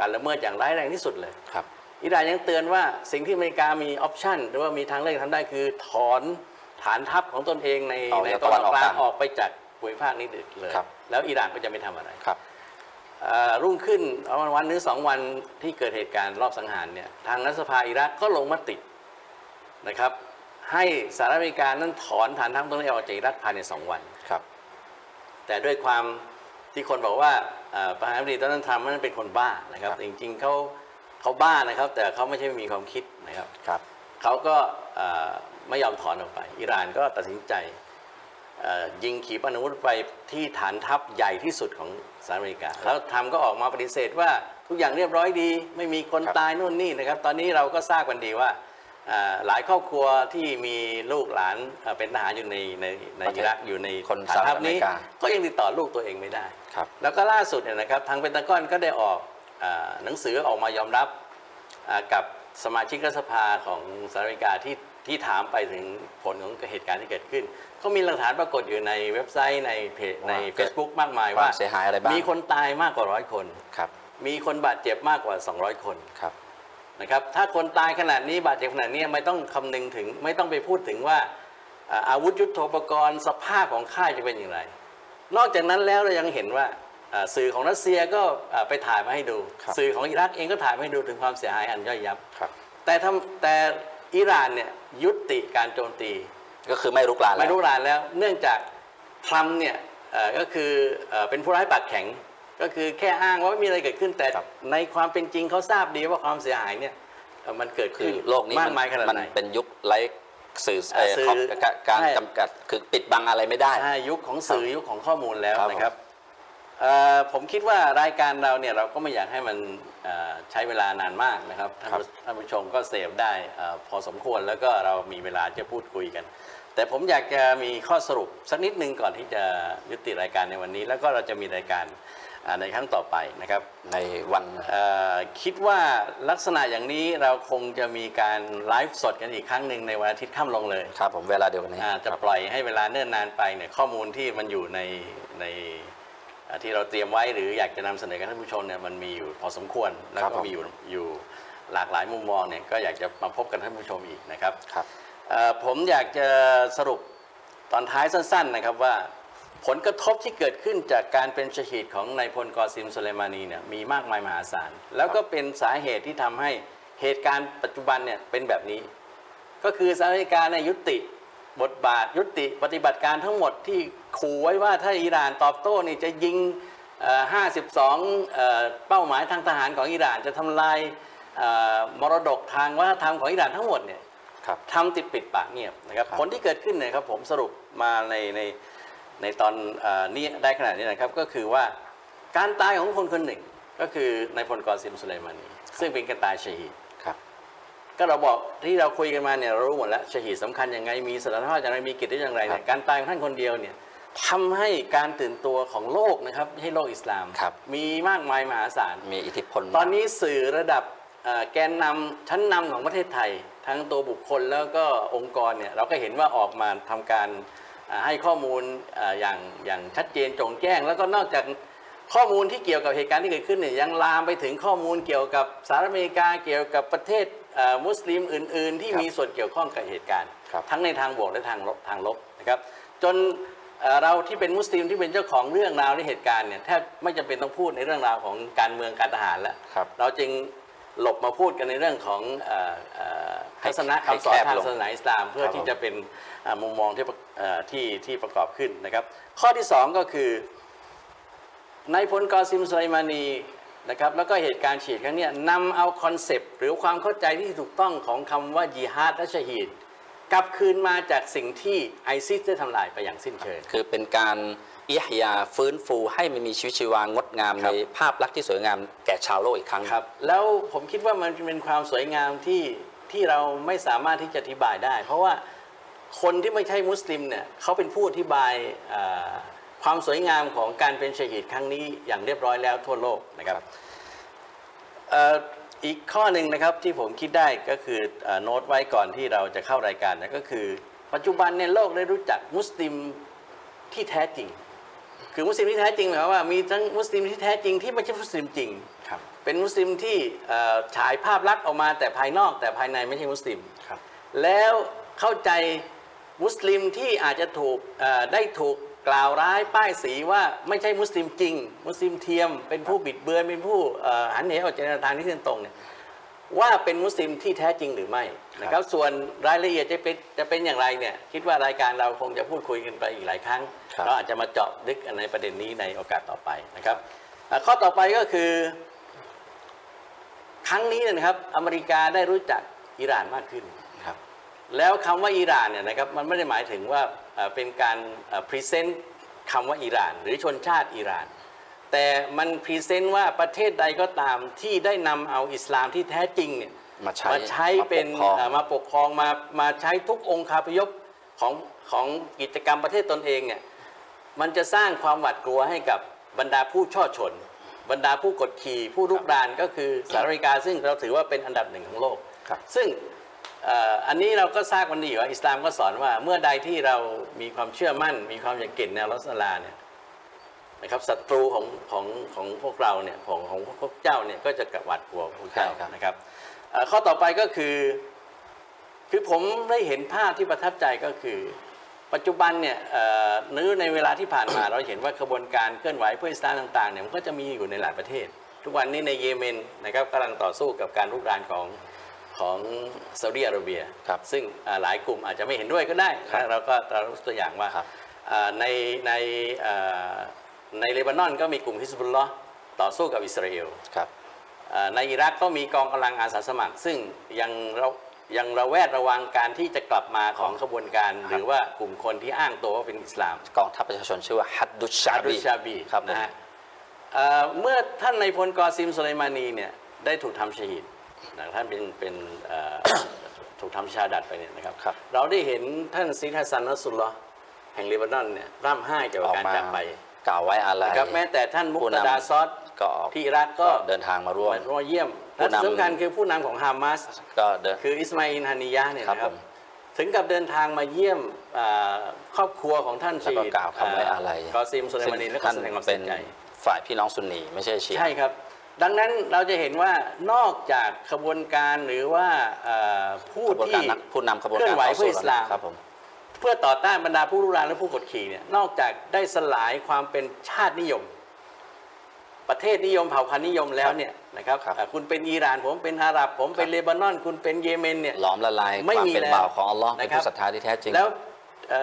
การละเมิดอย่างร้ายแรงที่สุดเลยครับอิหร่านยังเตือนว่าสิ่งที่อเมริกามีออปชันหรือว่ามีทางเลือกทำได้คือถอนฐานทัพของตนเองในออกในจากตะวันออกกลางตะวันออกกลางออกไปจากภูมิภาคนี้เลยครับแล้วอิหร่านก็จะไม่ทำอะไรครับเอ่อ รุ่งขึ้นประมาณวันหรือสองวันที่เกิดเหตุการณ์รอบสังหารเนี่ยทางรัฐสภาอิรักก็ลงมตินะครับ ให้สหรัฐอเมริกานั้นถอนฐานทัพตรงนี้ออกจากอิรักภายในสองวันครับ แต่ด้วยความที่คนบอกว่าเอ่อประธานาธิบดีโดนัลด์ทรัมป์นั้นเป็นคนบ้านะครับครับแต่จริงๆเขาเขาบ้านะครับ แต่เขาไม่ใช่ไม่มีความคิดนะครับครับเขาก็เอ่อไม่ยอมถอนออกไป อิหร่านก็ตัดสินใจเอ่อยิงขีปนาวุธไปที่ฐานทัพใหญ่ที่สุดของ สหรัฐอเมริกา แล้วทรัมป์ก็ออกมาปฏิเสธว่าทุกอย่างเรียบร้อยดี ไม่มีคนครับตายนู่นนี่นะครับ ตอนนี้เราก็ทราบกันดีว่าเอ่อหลายครอบครัวที่มีลูกหลานเอ่อเป็นทหารอยู่ในในในอิรักอยู่ในคนฐานทัพนี้สหรัฐอเมริกาก็ยังติดต่อลูกตัวเองไม่ได้ครับแล้วก็ล่าสุดเนี่ยนะครับทางเปนตากอนก็ได้ออกอาหนังสือออกมายอมรับอ่ากับสมาชิกรัฐสภาของสหรัฐอเมริกาที่ ที่ถามไปถึงผลของเหตุการณ์ที่เกิดขึ้นเขามีหลักฐานปรากฏอยู่ในเว็บไซต์ในเพจในว่า Facebook มากมายควาว่ามเสียหายอะไรบ้างมีคนตายมากกว่าร้อยคนครับมีคนบาดเจ็บมากกว่า 200 คนครับนะครับ ถ้าคนตายขนาดนี้บาดเจ็บขนาดนี้ไม่ต้องคำนึงถึงไม่ต้องไปพูดถึงว่าอ่าอาวุธยุทโธปกรณ์สภาพของค่ายจะเป็นอย่างไร นอกจากนั้นแล้วเรายังเห็นว่าอ่าสื่อของรัสเซียก็อ่าไปถ่ายมาให้ดูครับสื่อของอิรักเองก็ถ่ายมาให้ดูถึงความเสียหายอันย่อยยับครับแต่ทำแต่ อิหร่านเนี่ยยุติการโจมตี ก็คือไม่รุกรานแล้วไม่รู้รานแล้ว เนื่องจากทรัมป์เนี่ยเอ่อก็คือเอ่อเป็นผู้ร้ายปากแข็ง ก็คือแค่อ้างว่าไม่มีอะไรเกิดขึ้นแต่ครับในความเป็นจริงเขาทราบดีว่าความเสียหายเนี่ยเอ่อมันเกิดคืขึ้อนโลกนี้มากมันมายขนาดมันไหนเป็นยุคไร้สื่อเอ่อสื่อของการการใช่จำกัดคือปิดบังอะไรไม่ได้ใช่ยุคของสื่อยุคของข้อมูลแล้วครับนะครับเอ่อ ผมคิดว่ารายการเราเนี่ยเราก็ไม่อยากให้มันเอ่อใช้เวลานานมากนะครับท่านผู้ท่านผู้ชมก็เสพได้เอ่อพอสมควรแล้วก็เรามีเวลาจะพูดคุยกัน แต่ผมอยากจะมีข้อสรุปสักนิดนึงก่อนที่จะยุติรายการในวันนี้ แล้วก็เราจะมีรายการอ่าในครั้งต่อไปนะครับในวันเอ่อคิดว่าลักษณะอย่างนี้เราคงจะมีการไลฟ์สดกันอีกครั้งหนึ่งในวันอาทิตย์ค่ำลงเลยครับผมเวลาเดียวกันนี้อาจะครับปล่อยให้เวลาเนิ่นนานไปเนี่ยข้อมูลที่มันอยู่ในในอ่า ที่เราเตรียมไว้หรืออยากจะนำเสนอกับท่านผู้ชมเนี่ยมันมีอยู่พอสมควรแล้วครับก็ผมมีอยู่อยู่หลากหลายมุมมองเนี่ยก็อยากจะมาพบกับท่านผู้ชมอีกนะครับครับเอ่อผมอยากจะสรุปตอนท้ายสั้น ๆ นะครับว่าผลกระทบที่เกิดขึ้นจากการเป็นชหีดของนายพลกอซิมสุเลมานีเนี่ยมีมากมายมหาศาล แล้วก็เป็นสาเหตุที่ทำให้เหตุการณ์ปัจจุบันเนี่ยเป็นแบบนี้ ก็คือสหรัฐอเมริกาเนี่ยยุติบทบาทยุติปฏิบัติการทั้งหมดที่ ขู่ไว้ว่าถ้าอิหร่านตอบโต้นี่จะยิงเอ่อ52เอ่อเป้าหมายทางทหารของอิหร่านจะทำลายเอ่อมรดกทางวัฒนธรรมของอิหร่านทั้งหมดเนี่ยครับทำติดปิดปากเงียบนะครับครับผลที่เกิดขึ้นเนี่ยครับผมสรุปมาในในในตอนเออนี้ได้ขนาดนี้นะครับก็คือว่าการตายของคนคนหนึ่งก็คือนายพลกอซิมสุไลมานีซึ่งเป็นการตายชหีดครับก็เราบอกที่เราคุยกันมาเนี่ยเรารู้หมดแล้วชหีดสำคัญยังไงมีสถานภาพอย่างไรมีกิจได้อย่างไรเนี่ยการตายของท่านคนเดียวเนี่ย ทำให้การตื่นตัวของโลกนะครับไม่ให้โลกอิสลามครับมีมากมายมหาศาล มีอิทธิพล ตอนนี้สื่อระดับเอ่อแกนนำชั้นนำของประเทศไทย ทั้งตัวบุคคลแล้วก็องค์กรเนี่ยเราก็เห็นว่าออกมาทำการเอ่อให้ข้อมูลเอ่ออย่างอย่างชัดเจนโจงแจ้ง แล้วก็นอกจากข้อมูลที่เกี่ยวกับเหตุการณ์ที่เกิดขึ้นเนี่ยยังลามไปถึงข้อมูลเกี่ยวกับสหรัฐอเมริกาเกี่ยวกับประเทศเอ่อมุสลิมอื่น ๆ ที่ครับมีส่วนเกี่ยวข้องกับเหตุการณ์ครับทั้งในทางบวกและทางลบทางลบนะครับจน เอ่อเราที่เป็นมุสลิมที่เป็นเจ้าของเรื่องราวในเหตุการณ์เนี่ยแทบไม่จำเป็นต้องพูดในเรื่องราวของการเมืองการทหารแล้วครับเราจึงหลบมาพูดกันในเรื่องของเอ่อเอ่อให้ทัศนะให้คำสอนแคบทางลงศาสนาอิสลาม เพื่อครับที่ผมจะเป็นเอ่อมุมมองที่ประเอ่อที่ที่ประกอบขึ้นนะครับ ข้อที่สองก็คือนายพลกอซิมสุไลมานีนะครับแล้วก็เหตุการณ์ชะฮีดครั้งเนี้ยนำเอา concept หรือความเข้าใจที่ถูกต้องของคำว่ายิฮาดและชหีด กลับคืนมาจากสิ่งที่ไอซิสได้ทำลายไปอย่างสิ้นเชิง คือเป็นการอิยยาฟื้นฟูให้มันมีชีวิตชีวางดงามครัในบภาพลักษณ์ที่สวยงามแก่ชาวโลกอีกครั้งครับ แล้วผมคิดว่ามันเป็นความสวยงามที่ที่เราไม่สามารถที่จะอธิบายได้ เพราะว่าคนที่ไม่ใช่มุสลิมเนี่ยเขาเป็นผู้อธิบายเอ่อความสวยงามของการเป็นชหีดครั้งนี้อย่างเรียบร้อยแล้วทั่วโลกนะครับเอ่ออีกข้อหนึ่งนะครับที่ผมคิดได้ก็คือเอ่อโน้ตไว้ก่อนที่เราจะเข้ารายการนะก็คือ ปัจจุบันเนี่ยโลกได้รู้จักมุสลิมที่แท้จริง คือมุสลิมที่แท้จริงหมายความว่ามีทั้งมุสลิมที่แท้จริงที่ไม่ใช่มุสลิมจริงครับเป็นมุสลิมที่เอ่อฉายภาพลักษณ์ออกมาแต่ภายนอกแต่ภายในไม่ใช่มุสลิมครับแล้วเข้าใจมุสลิมที่อาจจะถูกเอ่อได้ถูก กล่าวร้ายป้ายสีว่าไม่ใช่มุสลิมจริง มุสลิมเทียม เป็นผู้บิดเบือนเป็นผู้เอ่อหันเหออกจากแนวทางที่เส้นตรงเนี่ยว่าเป็นมุสลิมที่แท้จริงหรือไม่นะครับส่วนรายละเอียดจะเป็นจะเป็นอย่างไรเนี่ยคิดว่ารายการเราคงจะพูดคุยกันไปอีกหลายครั้งครับเราอาจจะมาเจาะลึกในประเด็นนี้ในโอกาสต่อไปนะครับเอ่อข้อต่อไปก็คือ ครั้งนี้เนยนะครับ อเมริกาได้รู้จักอิหร่านมากขึ้นครับ แล้วคำว่าอิหร่านเนี่ยนะครับมันไม่ได้หมายถึงว่า เอ่อเป็นการ present คำว่าอิหร่าน หรือชนชาติอิหร่าน แต่มัน present ว่าประเทศใดก็ตามที่ได้นำเอาอิสลามที่แท้จริงเนี่ยมาใช้มาใช้เป็นมาปกครองเอ่อมาปกครองมามาใช้ทุกองค์คาพยพของของกิจกรรมประเทศตนเองเนี่ยมันจะสร้างความหวาดกลัวให้กับบรรดาผู้ฉ้อฉล บรรดาผู้กดขี่ผู้รุกรานก็คือสหรัฐอเมริกาซึ่งเราถือว่าเป็นอันดับหนึ่งของโลกครับซึ่งเอ่ออันนี้เราก็ทราบกันดีอยู่ว่าอิสลามก็สอนว่าเมื่อใดที่เรามีความเชื่อมั่น มีความอยากเก่งแนวรัสลาเนี่ยนะครับศัตรูของของของพวกเราเนี่ยของของพวกเจ้าเนี่ยก็จะกระหวาดกลัวพวกเจ้าใช่ครับนะครับเอ่อข้อต่อไปก็คือ คือผมได้เห็นภาพที่ประทับใจก็คือ ปัจจุบันเนี่ยเอ่อหรือในเวลาที่ผ่านมา เราเห็นว่าขบวนการเคลื่อนไหวเพื่ออิสลามต่างๆเนี่ยมันก็จะมีอยู่ในหลายประเทศ ทุกวันนี้ในเยเมนนะครับกำลังต่อสู้กับการรุกรานของ ของซาอุดิอาระเบียครับซึ่งอ่าหลายกลุ่มอาจจะไม่เห็นด้วยก็ได้ครับเราก็เรารู้ตัวอย่างว่าครับอ่าในในอ่าในเลบานอนก็มีกลุ่มฮิสบุลลอฮ์ต่อสู้กับอิสราเอลครับอ่าในอิรักก็มีกองกำลังอาสาสมัคร ซึ่งยังเรายังระแวดระวังการที่จะกลับมาของขบวนการ หรือว่ากลุ่มคนที่อ้างตัวว่าเป็นอิสลามกองทัพประชาชนชื่อว่าฮัดดุชชาชาดุบีชาบีครับผมนะฮะเอ่อเมื่อท่านในายพลกอซิมสุไลมานีเนี่ยได้ถูกทำชฮีด นะท่านเป็นเป็นเอ่อถูกทำชาดัดไปเนี่ยนะครับครับเราได้เห็นท่านซีดฮัสซันนัสสุลลอฮ์แห่งเลบานอนเนี่ยร่ำไห้เกี่ยวอกับอกการมาจากไปกล่าวไว้อะไรนะครับแม้แต่ท่านมุกผู้ตนำดาซอดก็ออกที่อิรักก็เดินทางมาร่วมมาเยี่ยมผู้และนำสำคัญคือผู้นำของฮามาสก็เดินคืออิสมาอินฮานิยะห์เนี่ยครับนะครัผบมถึงกับเดินทางมาเยี่ยมอ่าครอบครัวของท่านแล้วชีก็กล่าวคำไว้อะไรกอซิมสุไลมานีและก็ท่านแสดงความเป็เสีนยใจฝ่ายพี่น้องซุนนีไม่ใช่ชีอะใช่ครับ ดังนั้นเราจะเห็นว่านอกจากขบวนการหรือว่าเอ่อผู้ขบวนการที่นักผู้นำขบวนเคลื่กาอรนไหวต่อเพื่สู้ออิสลามครับผมเพื่อต่อต้านบรรดาผู้รุกรานและผู้กดขี่เนี่ยนอกจากได้สลายความเป็นชาตินิยม ประเทศนิยมเผ่าพันธุ์นิยมแล้วเนี่ยนะครับครับอ่าคุณเป็นอิหร่านผมเป็นอาหรับ ผมเป็นเลบานอน คุณเป็นเยเมนเนี่ยหลอมละลายไม่ความมีเป็นแล้วบ่าวของอัลลอฮ์เป็นนะครับผู้ศรัทธาที่แท้จริงแล้วเอ่อ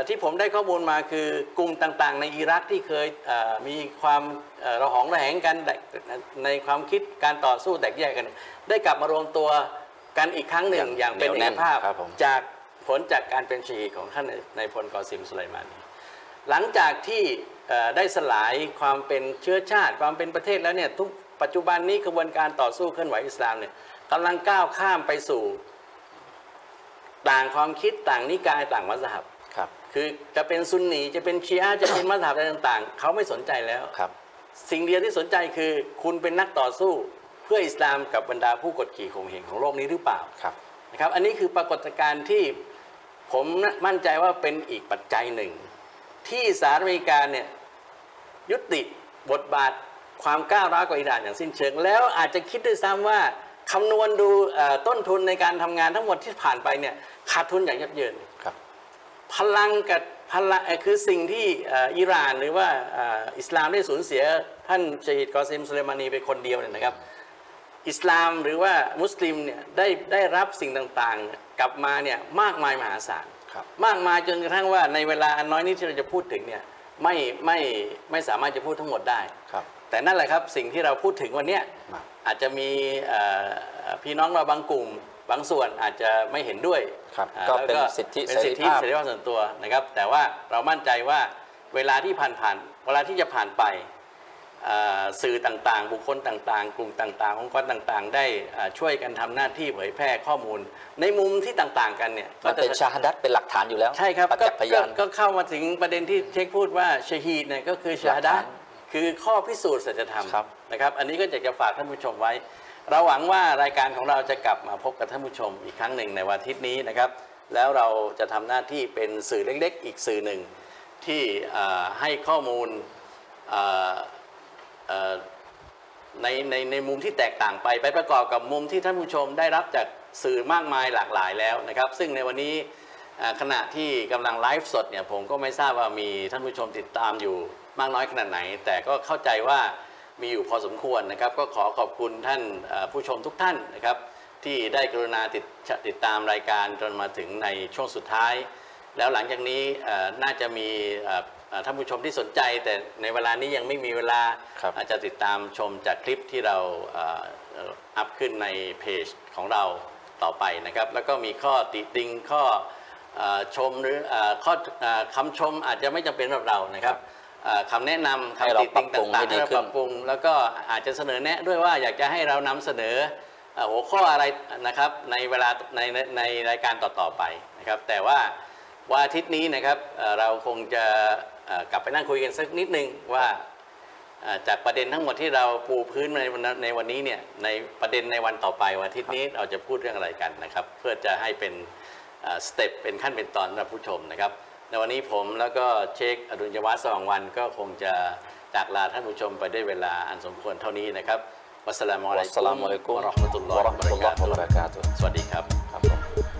ที่ผมได้ข้อมูลมาคือกลุ่มต่างๆ ในอิรักที่เคยเอ่อมีความเอ่อระหองระแหงกันในความคิดการต่อสู้แตกแยกกัน ได้กลับมารวมตัวกันอีกครั้งหนึ่งอย่อาย่างงเป็นเหนีเอยวแน่กนภาพครับผมจากผลจากการเป็นชีของท่านในายพลกอซิมสุไลมานีหลังจากที่เอ่อได้สลายความเป็นเชื้อชาติ ความเป็นประเทศแล้วเนี่ยทุกปัจจุบันนี้กระบวนการต่อสู้เคลื่อนไหวอิสลามเนี่ยกำลังก้าวข้ามไปสู่ ต่างความคิดต่างนิกายต่างมัสฮับครับ คือจะเป็นซุนนีจะเป็นชีอะห์จะเป็นมัสฮับอะไรต่างๆ เขาไม่สนใจแล้วครับ สิ่งเดียวที่สนใจคือ คุณเป็นนักต่อสู้เพื่ออิสลามกับบรรดาผู้กดขี่ข่มเหงของโลกนี้หรือเปล่าครับนะครับ อันนี้คือปรากฏการณ์ที่ผมมั่นใจว่าเป็นอีกปัจจัยหนึ่ง ที่สหรัฐอเมริกาเนี่ยยุติบทบาทความก้าวร้าวกับอิหร่านอย่างสิ้นเชิง แล้วอาจจะคิดด้วยซ้ำว่าคำนวณดูเอ่อต้นทุนในการทำงานทั้งหมดที่ผ่านไปเนี่ยขาดทุนอย่างยับเยินครับ พลังกับพลังเอ่อคือสิ่งที่เอ่ออิหร่านหรือว่าเอ่ออิสลามได้สูญเสียท่านชฮีดกอซิมสุเลมานีไปคนเดียวเนี่ยนะครับ อิสลามหรือว่ามุสลิมเนี่ยได้ได้รับสิ่งต่างๆเนี่ยกลับมาเนี่ยมากมายมหาศาลครับมากมายจนกระทั่งว่าในเวลาอันน้อยนิดที่เราจะพูดถึงเนี่ยไม่ไม่ไม่สามารถจะพูดทั้งหมดได้ครับแต่นั่นแหละครับสิ่งที่เราพูดถึงวันเนี้ยครับอาจจะมีเอ่อพี่น้องเราบางกลุ่ม บางส่วนอาจจะไม่เห็นด้วย ครับอ่าก็แล้วเป็นสิทธิเป็นสิทธิเสรีภาพเสรีภาพส่วนตัวนะครับ แต่ว่าเรามั่นใจว่าเวลาที่ผ่านผ่านๆเวลาที่จะผ่านไปอ่าสื่อต่างๆ บุคคลต่างๆ กลุ่มต่างๆองค์กรต่างๆ ได้อ่าช่วยกันทำหน้าที่เผยแพร่ข้อมูล ในมุมที่ต่างๆ กันเนี่ยมันเป็นจะชาฮัดัตเป็นหลักฐานอยู่แล้วใช่ครับประก็จักษ์พยานก็ก็เข้ามาถึงประเด็นที่เช็คพูดว่าชะฮีดเนี่ยก็คือชาดะหลักฐานคือข้อพิสูจน์สัจธรรมครับนะครับ อันนี้ก็อยากจะฝากท่านผู้ชมไว้ เราหวังว่ารายการของเราจะกลับมาพบกับท่านผู้ชมอีกครั้งหนึ่งในวันอาทิตย์นี้นะครับ แล้วเราจะทำหน้าที่เป็นสื่อเล็กๆ อีกสื่อหนึ่ง ที่ให้ข้อมูลในในในมุมที่แตกต่างไปไปประกอบกับมุมที่ท่านผู้ชมได้รับจากสื่อมากมายหลากหลายแล้วนะครับ ซึ่งในวันนี้ขณะที่กำลังไลฟ์สดเนี่ยผมก็ไม่ทราบว่ามีท่านผู้ชมติดตามอยู่มากน้อยขนาดไหน แต่ก็เข้าใจว่า มีอยู่พอสมควรนะครับ ก็ขอขอบคุณท่านเอ่อผู้ชมทุกท่านนะครับ ที่ได้กรุณาติดติดตามรายการจนมาถึงในช่วงสุดท้าย แล้วหลังจากนี้เอ่อน่าจะมีเอ่อเอ่อท่านผู้ชมที่สนใจ แต่ในเวลานี้ยังไม่มีเวลาครับอาจจะติดตามชมจากคลิปที่เราเอ่อเอ่ออัพขึ้นในเพจของเราต่อไปนะครับ แล้วก็มีข้อติติงข้อเอ่อชมหรือเอ่อข้อเอ่อคำชมอาจจะไม่จำเป็นสำหรับเรานะครับเอ่อ คำแนะนำให้คำเราติติงปรับปรุงต่างให้ๆดีให้เราขึ้นปรับปรุง แล้วก็อาจจะเสนอแนะด้วยว่าอยากจะให้เรานำเสนอเอ่อหัวข้ออะไรนะครับในเวลาในในในรายการต่อๆไปนะครับ แต่ว่าวันอาทิตย์นี้นะครับเอ่อเราคงจะเอ่อกลับไปนั่งคุยกันสักนิดนึงว่าอ่าจากประเด็นทั้งหมดที่เราปูพื้นในวันในวันนี้เนี่ยในประเด็นในวันต่อไปวันอาทิตย์นี้เราจะพูดเรื่องอะไรกันนะครับ เพื่อจะให้เป็นสเต็ปเป็นขั้นเป็นตอนสำหรับผู้ชมนะครับ ในวันนี้ผมแล้วก็เชคอดุลยวัฒน์สว่างวันก็คงจะจากลาท่านผู้ชมไปด้วยเวลาอันสมควรเท่านี้นะครับ วัสสลามุอะลัยวัสสลามุอะลัยกุมวะเราะห์มะตุลลอฮิวะเราะห์มะตุลลอฮิวะบะเราะกาตุฮ์สวัสดีครับครับผม